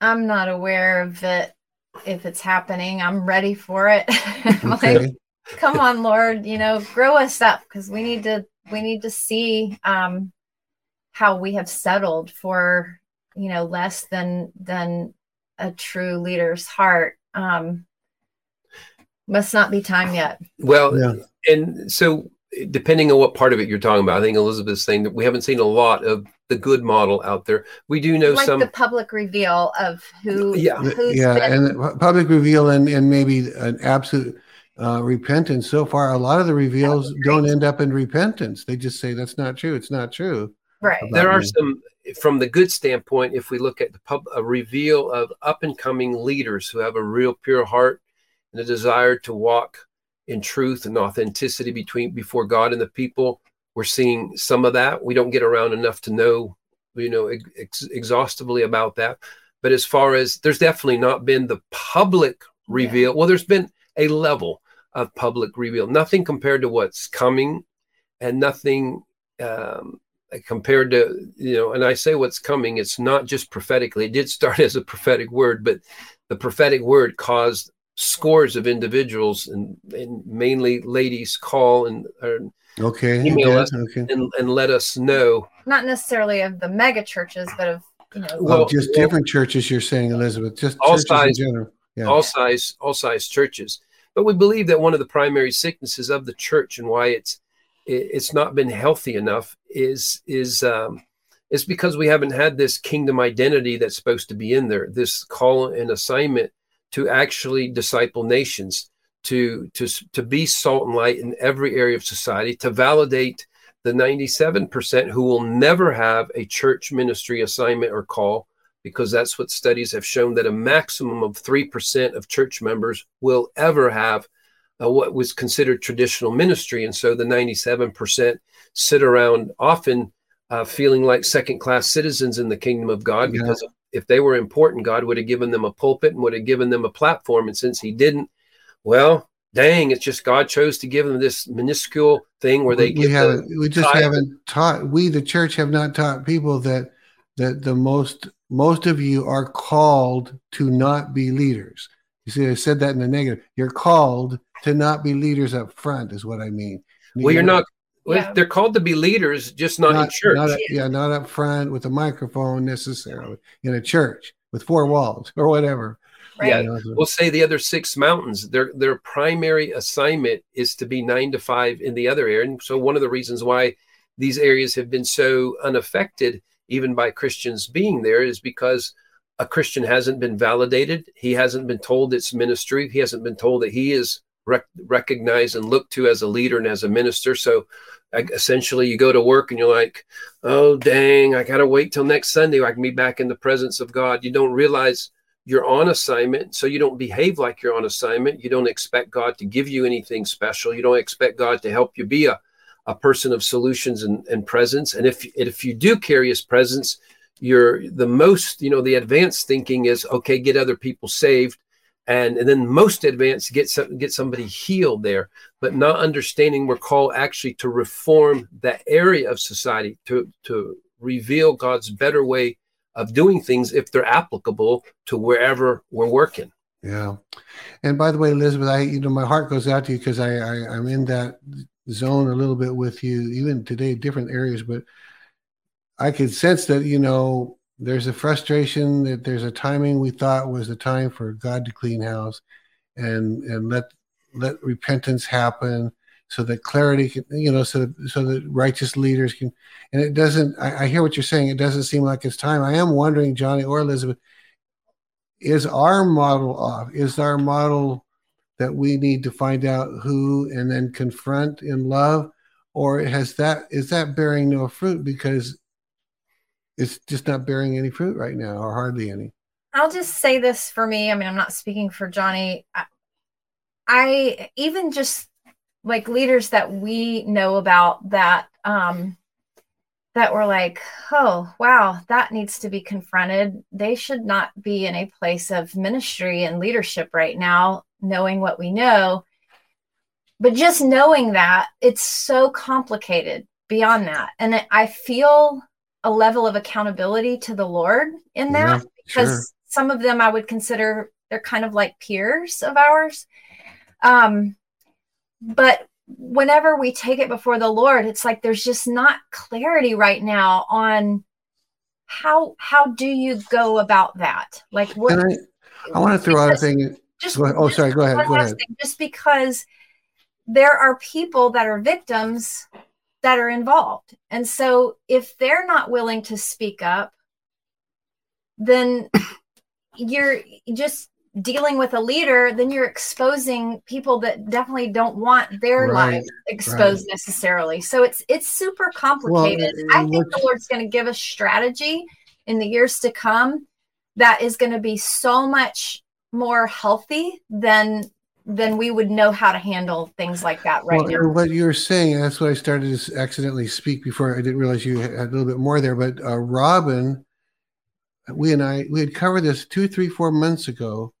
I'm not aware of it if it's happening. I'm ready for it. Okay. like, come on, Lord, you know, grow us up because we need to we need to see um how we have settled for, you know, less than than a true leader's heart. Um must not be time yet. Well, Yeah. and so depending on what part of it you're talking about, I think Elizabeth's saying that we haven't seen a lot of the good model out there. We do know like some. the public reveal of who Yeah. who's yeah, been- and pu- public reveal and, and maybe an absolute uh, repentance. So far, a lot of the reveals don't end up in repentance. They just say that's not true. It's not true. right. there are me. some from the good standpoint if we look at the pub a reveal of up and coming leaders who have a real pure heart a desire to walk in truth and authenticity between before god and the people. We're seeing some of that. We don't get around enough to know you know ex- exhaustively about that. But as far as there's definitely not been the public reveal. Well there's been a level of public reveal. Nothing compared to what's coming and nothing um, compared to you know and i say what's coming it's not just prophetically. It did start as a prophetic word but the prophetic word caused scores of individuals and, and mainly ladies call and or, Okay. Email okay, us. Okay. and and let us know Not necessarily of the mega churches, but of you know Well, oh, just well- different churches. You're saying, Elizabeth. Just All churches size- in general. Yeah. all size all size churches but we believe that one of the primary sicknesses of the church and why it's it's not been healthy enough is is um is because we haven't had this kingdom identity that's supposed to be in there this call and assignment to actually disciple nations to to to be salt and light in every area of society to validate the 97% who will never have a church ministry assignment or call because that's what studies have shown that a maximum of 3% of church members will ever have uh, what was considered traditional ministry. And so the 97% sit around often uh, feeling like second class citizens in the kingdom of God Yeah. because if they were important, God would have given them a pulpit and would have given them a platform. And since He didn't, well, dang, it's just God chose to give them this minuscule thing where they we, give the- haven't. We just haven't taught. We, the church, have not taught people that that the most most of you are called to not be leaders. You see, I said that in the negative. You're called to not be leaders up front, is what I mean. well, you're not. Well, Yeah. They're called to be leaders, just not, in church. Not, yeah, not up front with a microphone necessarily in a church with four walls or whatever. right. Yeah. You know, so- we'll say the other six mountains their their primary assignment is to be nine to five in the other area and so one of the reasons why these areas have been so unaffected even by christians being there is because a christian hasn't been validated he hasn't been told it's ministry he hasn't been told that he is rec- recognized and looked to as a leader and as a minister so essentially you go to work and you're like oh dang i gotta wait till next sunday i can be back in the presence of god you don't realize you're on assignment, so you don't behave like you're on assignment. You don't expect God to give you anything special. You don't expect God to help you be a, a person of solutions and, and presence. And if if you do carry His presence, you're the most, you know, the advanced thinking is okay, get other people saved, and, and then most advanced get some, get somebody healed there, but not understanding we're called actually to reform that area of society to to reveal God's better way of doing things if they're applicable to wherever we're working. Yeah. And by the way, Elizabeth, I you know my heart goes out to you because I, I I'm in that zone a little bit with you, even today, different areas, but I could sense that, you know, there's a frustration that there's a timing we thought was the time for God to clean house and and let let repentance happen. so that clarity can, you know, so that, so that righteous leaders can. And it doesn't. I, I hear what you're saying. It doesn't seem like it's time. I am wondering, Johnny or Elizabeth, is our model off? Is our model that we need to find out who and then confront in love, or has that is that bearing no fruit because it's just not bearing any fruit right now, or hardly any? I'll just say this for me. I mean, I'm not speaking for Johnny. I, I even just like leaders that we know about that um that were like, oh, wow, that needs to be confronted. They should not be in a place of ministry and leadership right now, knowing what we know. But just knowing that, it's so complicated beyond that. And I feel a level of accountability to the Lord in that yeah, because sure. some of them I would consider they're kind of like peers of ours. Um, but whenever we take it before the Lord, it's like there's just not clarity right now on how how do you go about that? Like what I, I want to throw out a thing. Just oh, sorry. Go ahead. Go ahead. Thing, just because there are people that are victims that are involved, and so if they're not willing to speak up, then you're just dealing with a leader, then you're exposing people that definitely don't want their right, life exposed right. necessarily. So it's it's super complicated. Well, I think the Lord's going to give us strategy in the years to come that is going to be so much more healthy than than we would know how to handle things like that right well, now. What you're saying, that's what I started to accidentally speak before. I didn't realize you had a little bit more there. But uh, Robin, we and I, we had covered this two, three, four months ago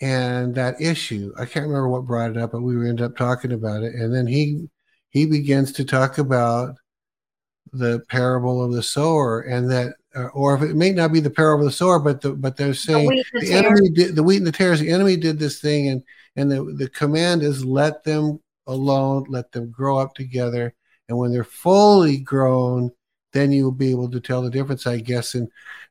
and that issue i can't remember what brought it up but we ended up talking about it and then he he begins to talk about the parable of the sower and that uh, or if it may not be the parable of the sower but the, but they're saying the, the enemy did the wheat and the tares the enemy did this thing and and the, the command is let them alone let them grow up together and when they're fully grown then you'll be able to tell the difference i guess and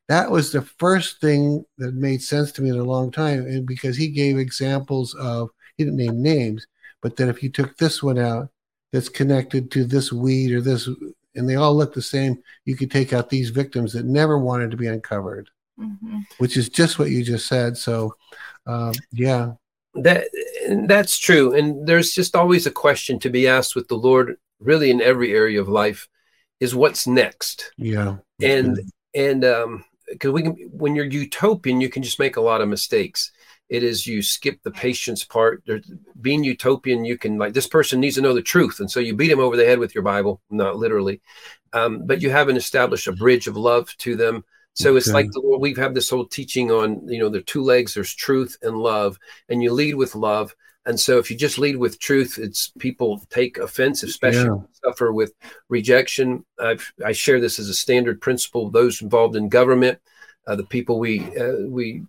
that was the first thing that made sense to me in a long time. And because he gave examples of, he didn't name names, but that if you took this one out that's connected to this weed or this, and they all look the same, you could take out these victims that never wanted to be uncovered, mm-hmm. which is just what you just said. So, um, yeah. That that's true, and there's just always a question to be asked with the Lord, really in every area of life, is what's next. Yeah, and good. and um, because we can when you're utopian you can just make a lot of mistakes it is you skip the patience part There's, being utopian you can like this person needs to know the truth and so you beat him over the head with your bible not literally um, but you haven't established a bridge of love to them so okay. it's like the Lord, we've had this whole teaching on you know the two legs there's truth and love and you lead with love and so if you just lead with truth, it's people take offense, especially yeah. suffer with rejection. I've, I share this as a standard principle. Those involved in government, uh, the people we uh, we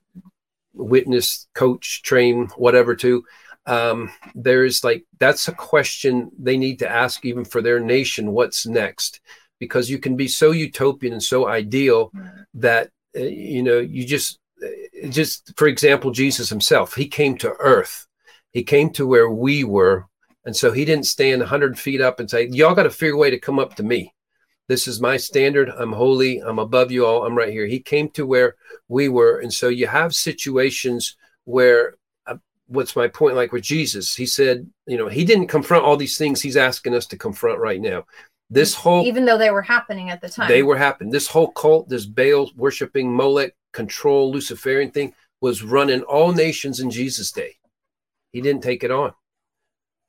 witness, coach, train, whatever to. Um, there's like that's a question they need to ask even for their nation. What's next? Because you can be so utopian and so ideal that uh, you know you just uh, just for example, Jesus himself, he came to earth he came to where we were. And so he didn't stand 100 feet up and say, Y'all got to figure a way to come up to me. This is my standard. I'm holy. I'm above you all. I'm right here. He came to where we were. And so you have situations where, uh, what's my point? Like with Jesus, he said, you know, he didn't confront all these things he's asking us to confront right now. This whole, even though they were happening at the time, they were happening. This whole cult, this Baal worshiping Molech control Luciferian thing was running all nations in Jesus' day. He didn't take it on.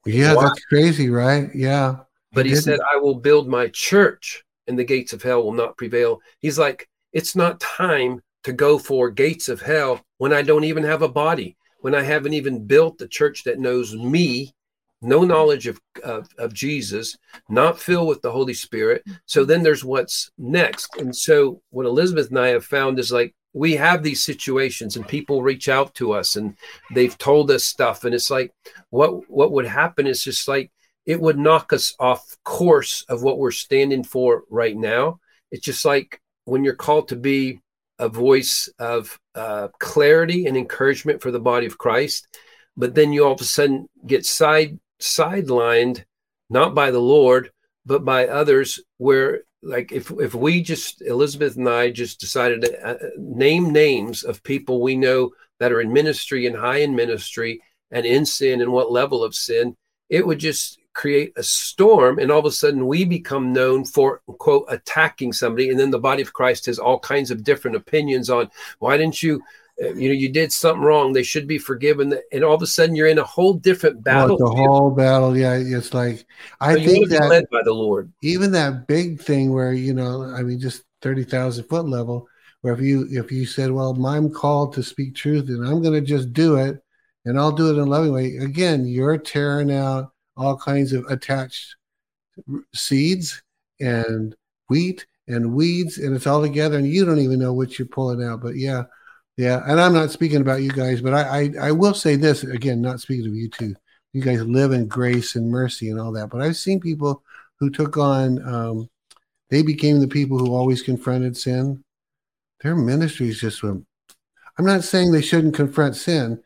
Yeah, Why? that's crazy, right? Yeah. But he, he said, I will build my church and the gates of hell will not prevail. He's like, it's not time to go for gates of hell when I don't even have a body, when I haven't even built the church that knows me, no knowledge of, of, of Jesus, not filled with the Holy Spirit. So then there's what's next. And so what Elizabeth and I have found is like we have these situations and people reach out to us and they've told us stuff and it's like what what would happen is just like it would knock us off course of what we're standing for right now it's just like when you're called to be a voice of uh, clarity and encouragement for the body of christ but then you all of a sudden get side sidelined not by the Lord, but by others. Where, like, if if we just Elizabeth and I just decided to uh, name names of people we know that are in ministry and high in ministry and in sin and what level of sin, it would just create a storm and all of a sudden we become known for quote attacking somebody and then the body of christ has all kinds of different opinions on why didn't you uh, you know you did something wrong. They should be forgiven. And all of a sudden you're in a whole different battle oh, the whole battle. Yeah it's like i so think that led by the lord. even that big thing where you know i mean just 30,000 foot level where if you if you said well i'm called to speak truth and i'm going to just do it and i'll do it in a loving way again you're tearing out all kinds of attached seeds and wheat and weeds and it's all together and you don't even know what you're pulling out but yeah yeah and i'm not speaking about you guys but i i, I will say this again not speaking of you two you guys live in grace and mercy and all that but i've seen people who took on um, they became the people who always confronted sin. Their ministries just went i'm not saying they shouldn't confront sin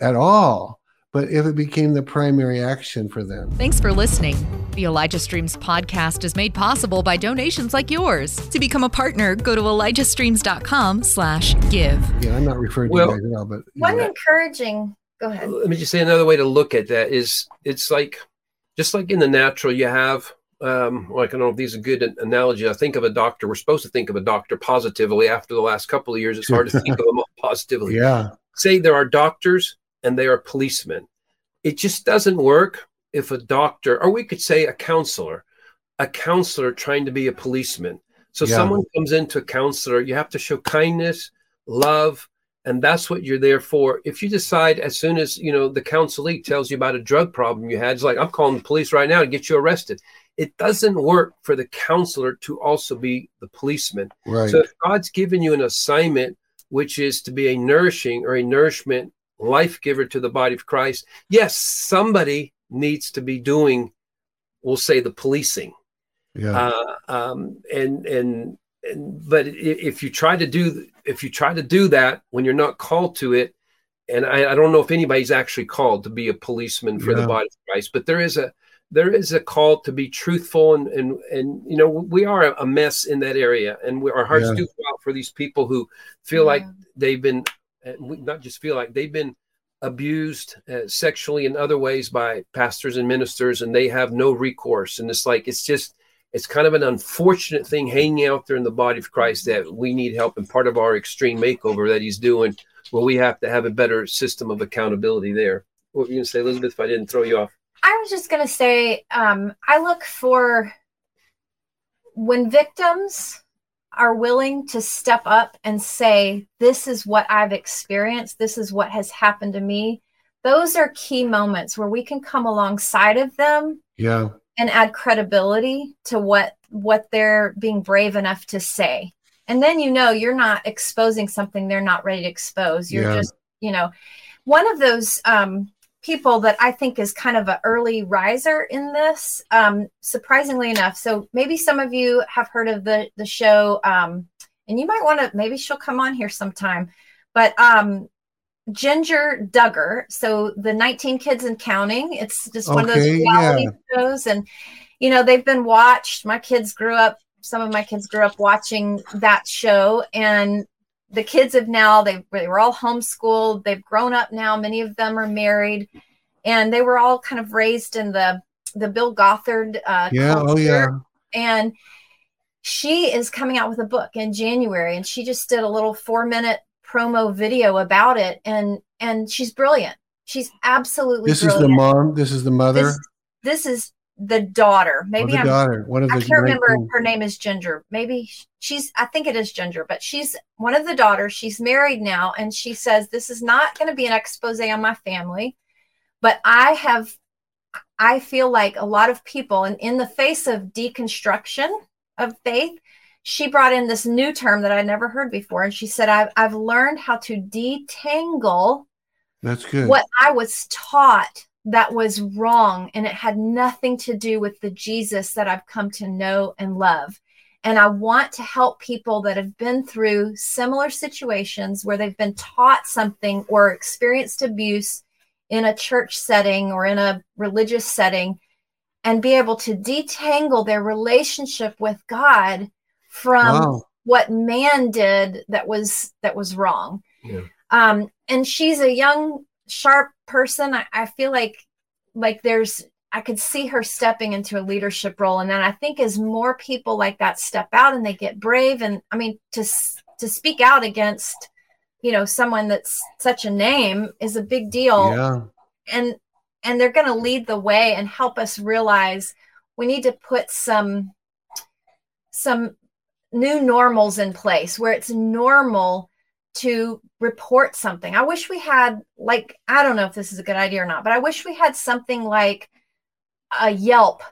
at all but if it became the primary action for them. Thanks for listening. The Elijah Streams podcast is made possible by donations like yours. To become a partner, go to elijahstreams.com slash give. Yeah, I'm not referring Well, to you guys at all, but One yeah. encouraging. Go ahead. let me just say another way to look at that is it's like just like in the natural you have um like i don't know if these are good an- analogy i think of a doctor we're supposed to think of a doctor positively after the last couple of years it's hard to think of them positively yeah, say there are doctors and they are policemen. It just doesn't work if a doctor, or we could say a counselor, a counselor trying to be a policeman. So Yeah. someone comes into a counselor, you have to show kindness, love, and that's what you're there for. If you decide as soon as you know the counselee tells you about a drug problem you had, it's like I'm calling the police right now to get you arrested. It doesn't work for the counselor to also be the policeman. right. So if God's given you an assignment, which is to be a nourishing or a nourishment life giver to the body of Christ, yes, somebody needs to be doing, we'll say, the policing. yeah, Uh, um, and, and and but if you try to do if you try to do that when you're not called to it, and I, I don't know if anybody's actually called to be a policeman for Yeah. the body of Christ, but there is a there is a call to be truthful and and and you know we are a mess in that area, and we, our hearts Yeah. do go out for these people who feel like they've been and we not just feel like they've been abused uh, sexually in other ways by pastors and ministers and they have no recourse. And it's like it's just it's kind of an unfortunate thing hanging out there in the body of Christ that we need help and part of our extreme makeover that he's doing well we have to have a better system of accountability there. What were you going to say elizabeth if i didn't throw you off? I was just going to say, um, I look for when victims are willing to step up and say, This is what I've experienced, this is what has happened to me. Those are key moments where we can come alongside of them yeah, and add credibility to what what they're being brave enough to say and then you know you're not exposing something they're not ready to expose you're Yeah. just you know one of those um people that i think is kind of an early riser in this um surprisingly enough so maybe some of you have heard of the the show um and you might want to maybe she'll come on here sometime but um Jinger Duggar. So the 19 Kids and Counting. It's just one of those reality shows. And, you know, they've been watched. My kids grew up, some of my kids grew up watching that show. And the kids have now, they, they were all homeschooled. They've grown up now. Many of them are married. And they were all kind of raised in the, the Bill Gothard uh, yeah, oh yeah, and she is coming out with a book in January and she just did a little 4 minute promo video about it and and she's brilliant. She's absolutely this is the mom, this is the mother, This, this is the daughter. or Maybe the daughter, one of the I can't remember if 19 her name is Jinger. Maybe she's, I think it is Jinger, but she's one of the daughters. She's married now. And she says, This is not going to be an expose on my family, but I have, I feel like a lot of people, and in the face of deconstruction of faith, she brought in this new term that I never heard before. And she said, I've, I've learned how to detangle That's good. what I was taught that was wrong and it had nothing to do with the Jesus that I've come to know and love. And I want to help people that have been through similar situations where they've been taught something or experienced abuse in a church setting or in a religious setting and be able to detangle their relationship with God from Wow. what man did that was that was wrong. Yeah. Um, and she's a young, sharp person. I, I feel like like there's I could see her stepping into a leadership role. And then I think as more people like that step out and they get brave, and I mean to to speak out against, you know, someone that's such a name is a big deal Yeah. and and they're going to lead the way and help us realize we need to put some some new normals in place where it's normal to report something. I wish we had like I don't know if this is a good idea or not, but I wish we had something like a Yelp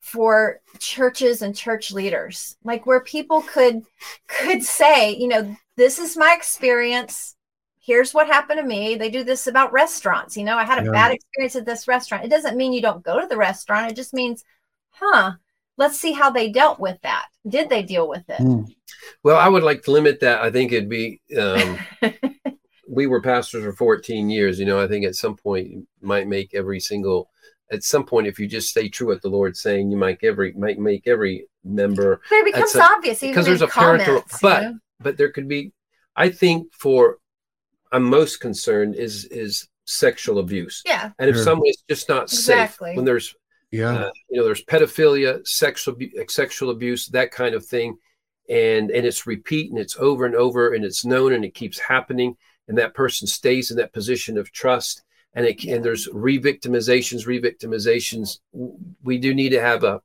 for churches and church leaders, like where people could could say, you know, this is my experience. Here's what happened to me. They do this about restaurants. You know, I had a Yeah. bad experience at this restaurant. It doesn't mean you don't go to the restaurant. It just means, huh, let's see how they dealt with that. Did they deal with it? Mm. Well, I would like to limit that. I think it'd be. Um, we were pastors for 14 years. You know, I think at some point you might make every single. At some point, if you just stay true what the Lord's saying, you might every might make every member. But it becomes That's a- obvious because there's in a parental- but- you know? But there could be. I think for I'm most concerned is is sexual abuse, yeah, and if Sure. someone is just not Exactly. safe when there's Yeah. uh, you know there's pedophilia sexual sexual abuse that kind of thing and and it's repeat and it's over and over and it's known and it keeps happening and that person stays in that position of trust and it and there's re-victimizations re-victimizations we do need to have a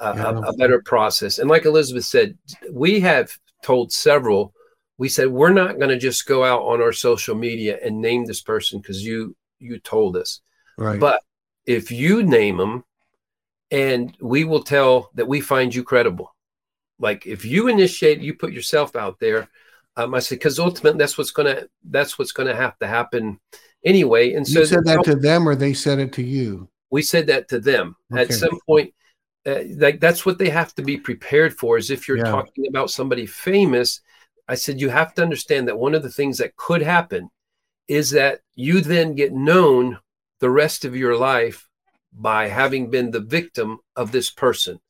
a, Yeah. a, a better process and like elizabeth said we have told several we said we're not going to just go out on our social media and name this person because you you told us right. but if you name them and we will tell that we find you credible, like if you initiate, you put yourself out there. Um, I said, because ultimately that's what's going to, that's what's to have to happen anyway. And so you said that to them or they said it to you? we said that to them Okay. at some point. Uh, like that's what they have to be prepared for is if you're Yeah. talking about somebody famous i said you have to understand that one of the things that could happen is that you then get known the rest of your life by having been the victim of this person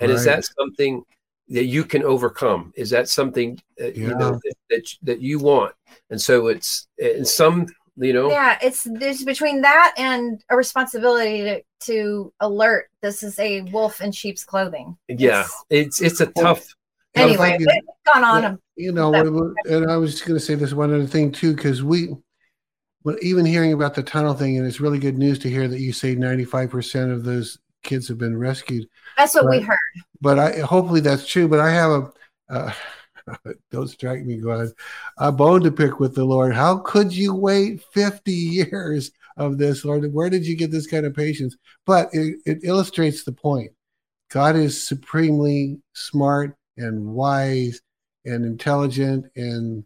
and is that something that you can overcome is that something uh, you know that, that that you want and so it's in some you know yeah, it's there's between that and a responsibility to, to alert this is a wolf in sheep's clothing. yeah it's it's a tough Anyway, you. it's gone on. Yeah. a- you know, that- we- we- and I was just going to say this one other thing too, because we, when even hearing about the tunnel thing, and it's really good news to hear that you say 95% of those kids have been rescued. That's what we heard. But I hopefully that's true. But I have a, uh, don't strike me, God, a bone to pick with the Lord. How could you wait 50 years of this, Lord? Where did you get this kind of patience? But it, it illustrates the point. God is supremely smart and wise and intelligent and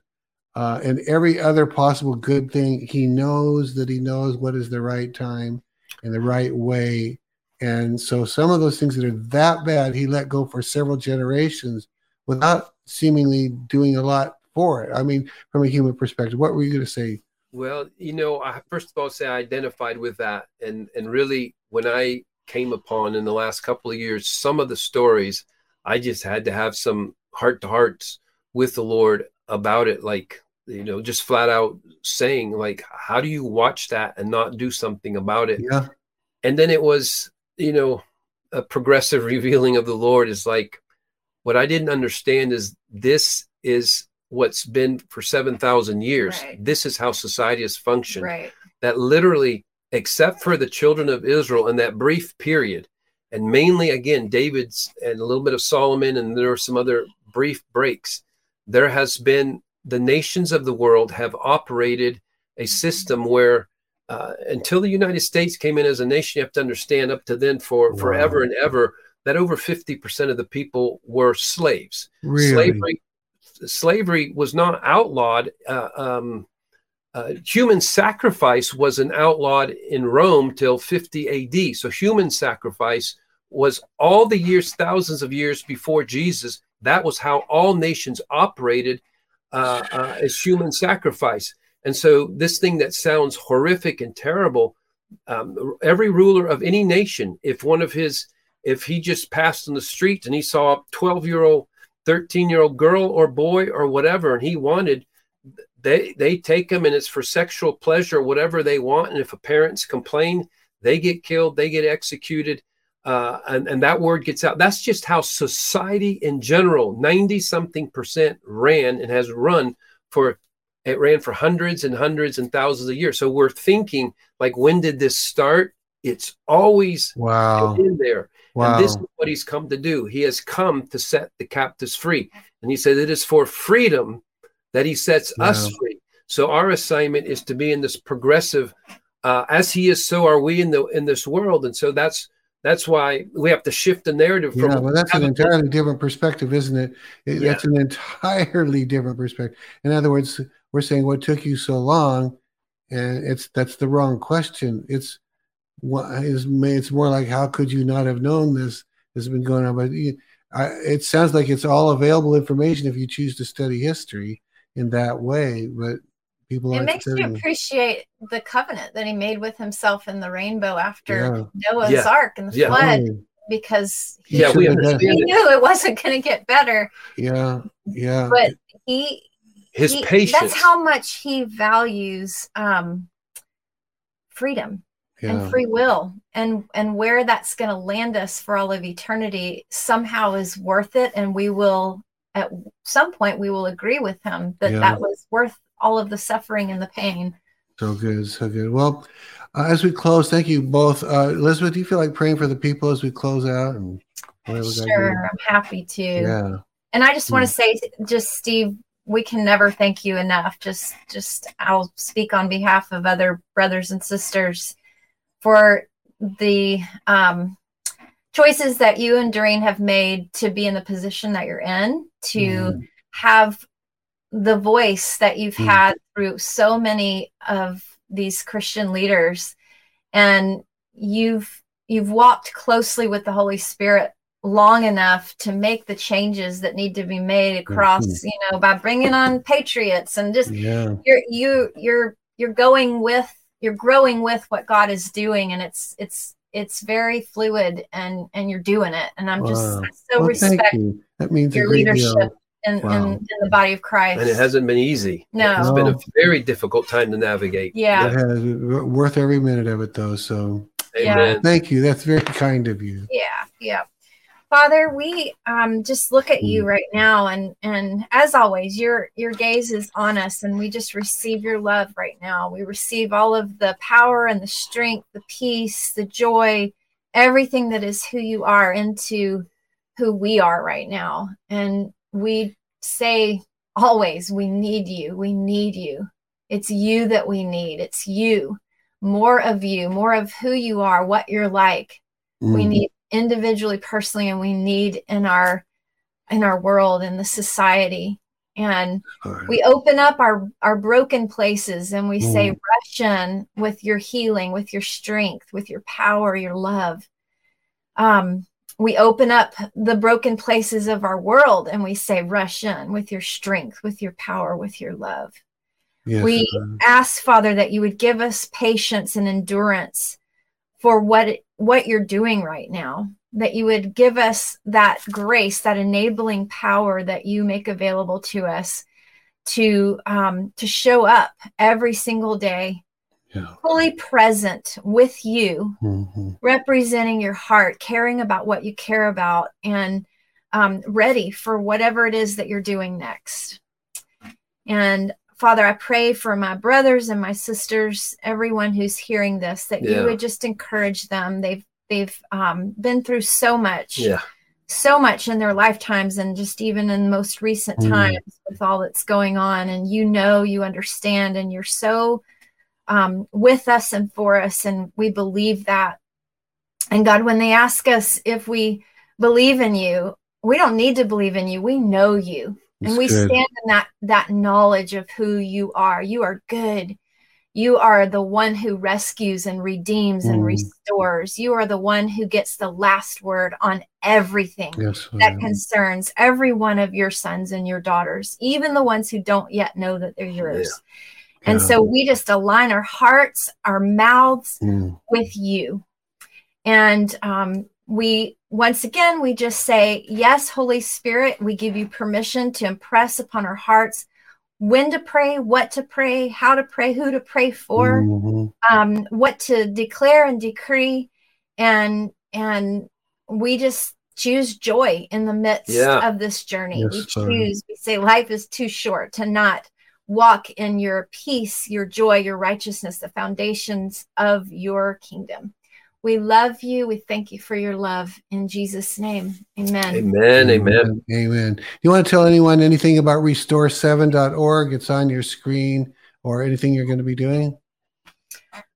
uh, and every other possible good thing. He knows that he knows what is the right time and the right way. And so some of those things that are that bad, he let go for several generations without seemingly doing a lot for it. I mean, from a human perspective, what were you going to say? Well, you know, I first of all say I identified with that, and and really when I came upon in the last couple of years some of the stories, I just had to have some heart to hearts with the Lord about it, like you know, just flat out saying like, how do you watch that and not do something about it? Yeah, And then it was, you know, a progressive revealing of the Lord is like, what I didn't understand is this is what's been for 7,000 years. Right. This is how society has functioned. Right. That literally, except for the children of Israel in that brief period, and mainly again, David's and a little bit of Solomon, and there are some other brief breaks, there has been the nations of the world have operated a system where uh, until the United States came in as a nation, you have to understand up to then for Wow. forever and ever that over 50% of the people were slaves really. slavery slavery was not outlawed uh, um, uh, human sacrifice wasn't outlawed in rome till 50 ad so human sacrifice was all the years thousands of years before jesus that was how all nations operated uh, uh, as human sacrifice. And so this thing that sounds horrific and terrible um, every ruler of any nation if one of his if he just passed in the street and he saw a 12 year old 13 year old girl or boy or whatever and he wanted they they take him and it's for sexual pleasure whatever they want. And if a parents complain they get killed they get executed uh, and, and that word gets out that's just how society in general 90 something percent ran and has run for it ran for hundreds and hundreds and thousands of years so we're thinking like when did this start it's always Wow. in there Wow. and this is what he's come to do. He has come to set the captives free. And he said it is for freedom that he sets us free. So our assignment is to be in this progressive, uh, as he is, so are we in the in this world. And so that's that's why we have to shift the narrative from yeah, well, that's an entirely different perspective, isn't it? It- Yeah. That's an entirely different perspective. In other words, we're saying what took you so long, and it's that's the wrong question. It's what is it's more like how could you not have known this has been going on? But you, I, it sounds like it's all available information if you choose to study history in that way. But people It makes you appreciate the covenant that he made with himself in the rainbow after Yeah. Noah's Yeah. ark and the Yeah. flood because he, yeah, we Should've understand he knew it wasn't going to get better. yeah, yeah. But he, his he- patience. that's how much he values um, freedom yeah. and free will and and where that's going to land us for all of eternity somehow is worth it and we will at some point we will agree with him that Yeah. that was worth all of the suffering and the pain So good, so good. Well, uh, as we close, thank you both. Uh, Elizabeth, do you feel like praying for the people as we close out? And sure i'm happy to? Yeah. and i just want Mm. to say just steve we can never thank you enough just just i'll speak on behalf of other brothers and sisters for the um choices that you and Doreen have made to be in the position that you're in to Mhm. have the voice that you've Mm. had through so many of these christian leaders and you've you've walked closely with the holy spirit long enough to make the changes that need to be made across Mhm. you know by bringing on patriots and just Yeah. you're you you're you're going with you're growing with what god is doing and it's it's it's very fluid and and you're doing it and i'm just Wow. So Well, respect thank you. That means your leadership deal. In, Wow. in, in the body of christ and it hasn't been easy. No. It's been a very difficult time to navigate. Yeah. It has worth every minute of it, though. So Yeah. Amen. thank you. That's very kind of you. yeah yeah father we um just look at you right now and and as always your your gaze is on us and we just receive your love right now we receive all of the power and the strength the peace the joy everything that is who you are into who we are right now and we say always we need you we need you it's you that we need it's you more of you more of who you are what you're like we Mm. need individually personally and we need in our in our world in the society and right. we open up our our broken places and we say Mm. rush in with your healing with your strength with your power your love um we open up the broken places of our world and we say rush in with your strength with your power with your love Yes, we Lord. ask father that you would give us patience and endurance for what it, what you're doing right now that you would give us that grace that enabling power that you make available to us to um, to show up every single day Yeah. fully present with you Mhm. representing your heart caring about what you care about and um, ready for whatever it is that you're doing next and Father, I pray for my brothers and my sisters, everyone who's hearing this, that Yeah. you would just encourage them. They've they've um, been through so much, Yeah. so much in their lifetimes, and just even in most recent Mm. times with all that's going on. And you know, you understand, and you're so um, with us and for us, and we believe that. And God, when they ask us if we believe in you, we don't need to believe in you. We know you and we good. stand in that that knowledge of who you are you are good you are the one who rescues and redeems and Mm. restores you are the one who gets the last word on everything Yes. that concerns every one of your sons and your daughters even the ones who don't yet know that they're yours and Yeah. so we just align our hearts our mouths Mm. with you and um, we once again we just say yes holy spirit we give you permission to impress upon our hearts when to pray what to pray how to pray who to pray for Mhm. um, what to declare and decree and and we just choose joy in the midst Yeah. of this journey we Yes, sir. choose we say life is too short to not walk in your peace your joy your righteousness the foundations of your kingdom we love you we thank you for your love in jesus name amen Amen. Amen. Amen. You want to tell anyone anything about restore7.org? It's on your screen or anything you're going to be doing?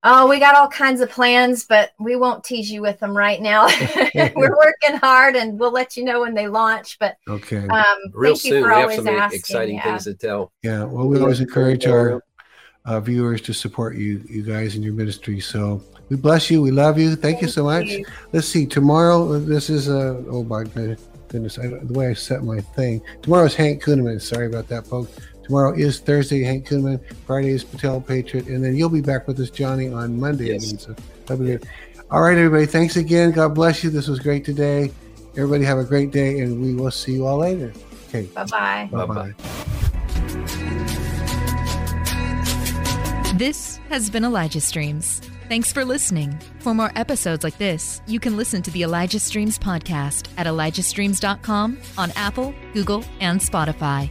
Oh, we got all kinds of plans, but we won't tease you with them right now. We're working hard, and we'll let you know when they launch. But Okay. um, Real thank you soon, for we have some asking. exciting yeah. things to tell. Yeah. Well, we always encourage our uh, viewers to support you, you guys in your ministry. So we bless you. We love you. Thank, you so much. you. Let's see. Tomorrow, this is uh, oh my goodness, I, the way I set my thing. Tomorrow is Hank Kunneman. Sorry about that, folks. Tomorrow is Thursday, Hank Kunneman. Friday is Patel Patriot, and then you'll be back with us, Johnny, on Monday. Yes. So that'll be good. All right, everybody. Thanks again. God bless you. This was great today. Everybody have a great day, and we will see you all later. Okay. Bye bye. Bye Bye-bye. bye. This has been Elijah Streams. Thanks for listening. For more episodes like this, you can listen to the Elijah Streams podcast at ElijahStreams.com on Apple, Google, and Spotify.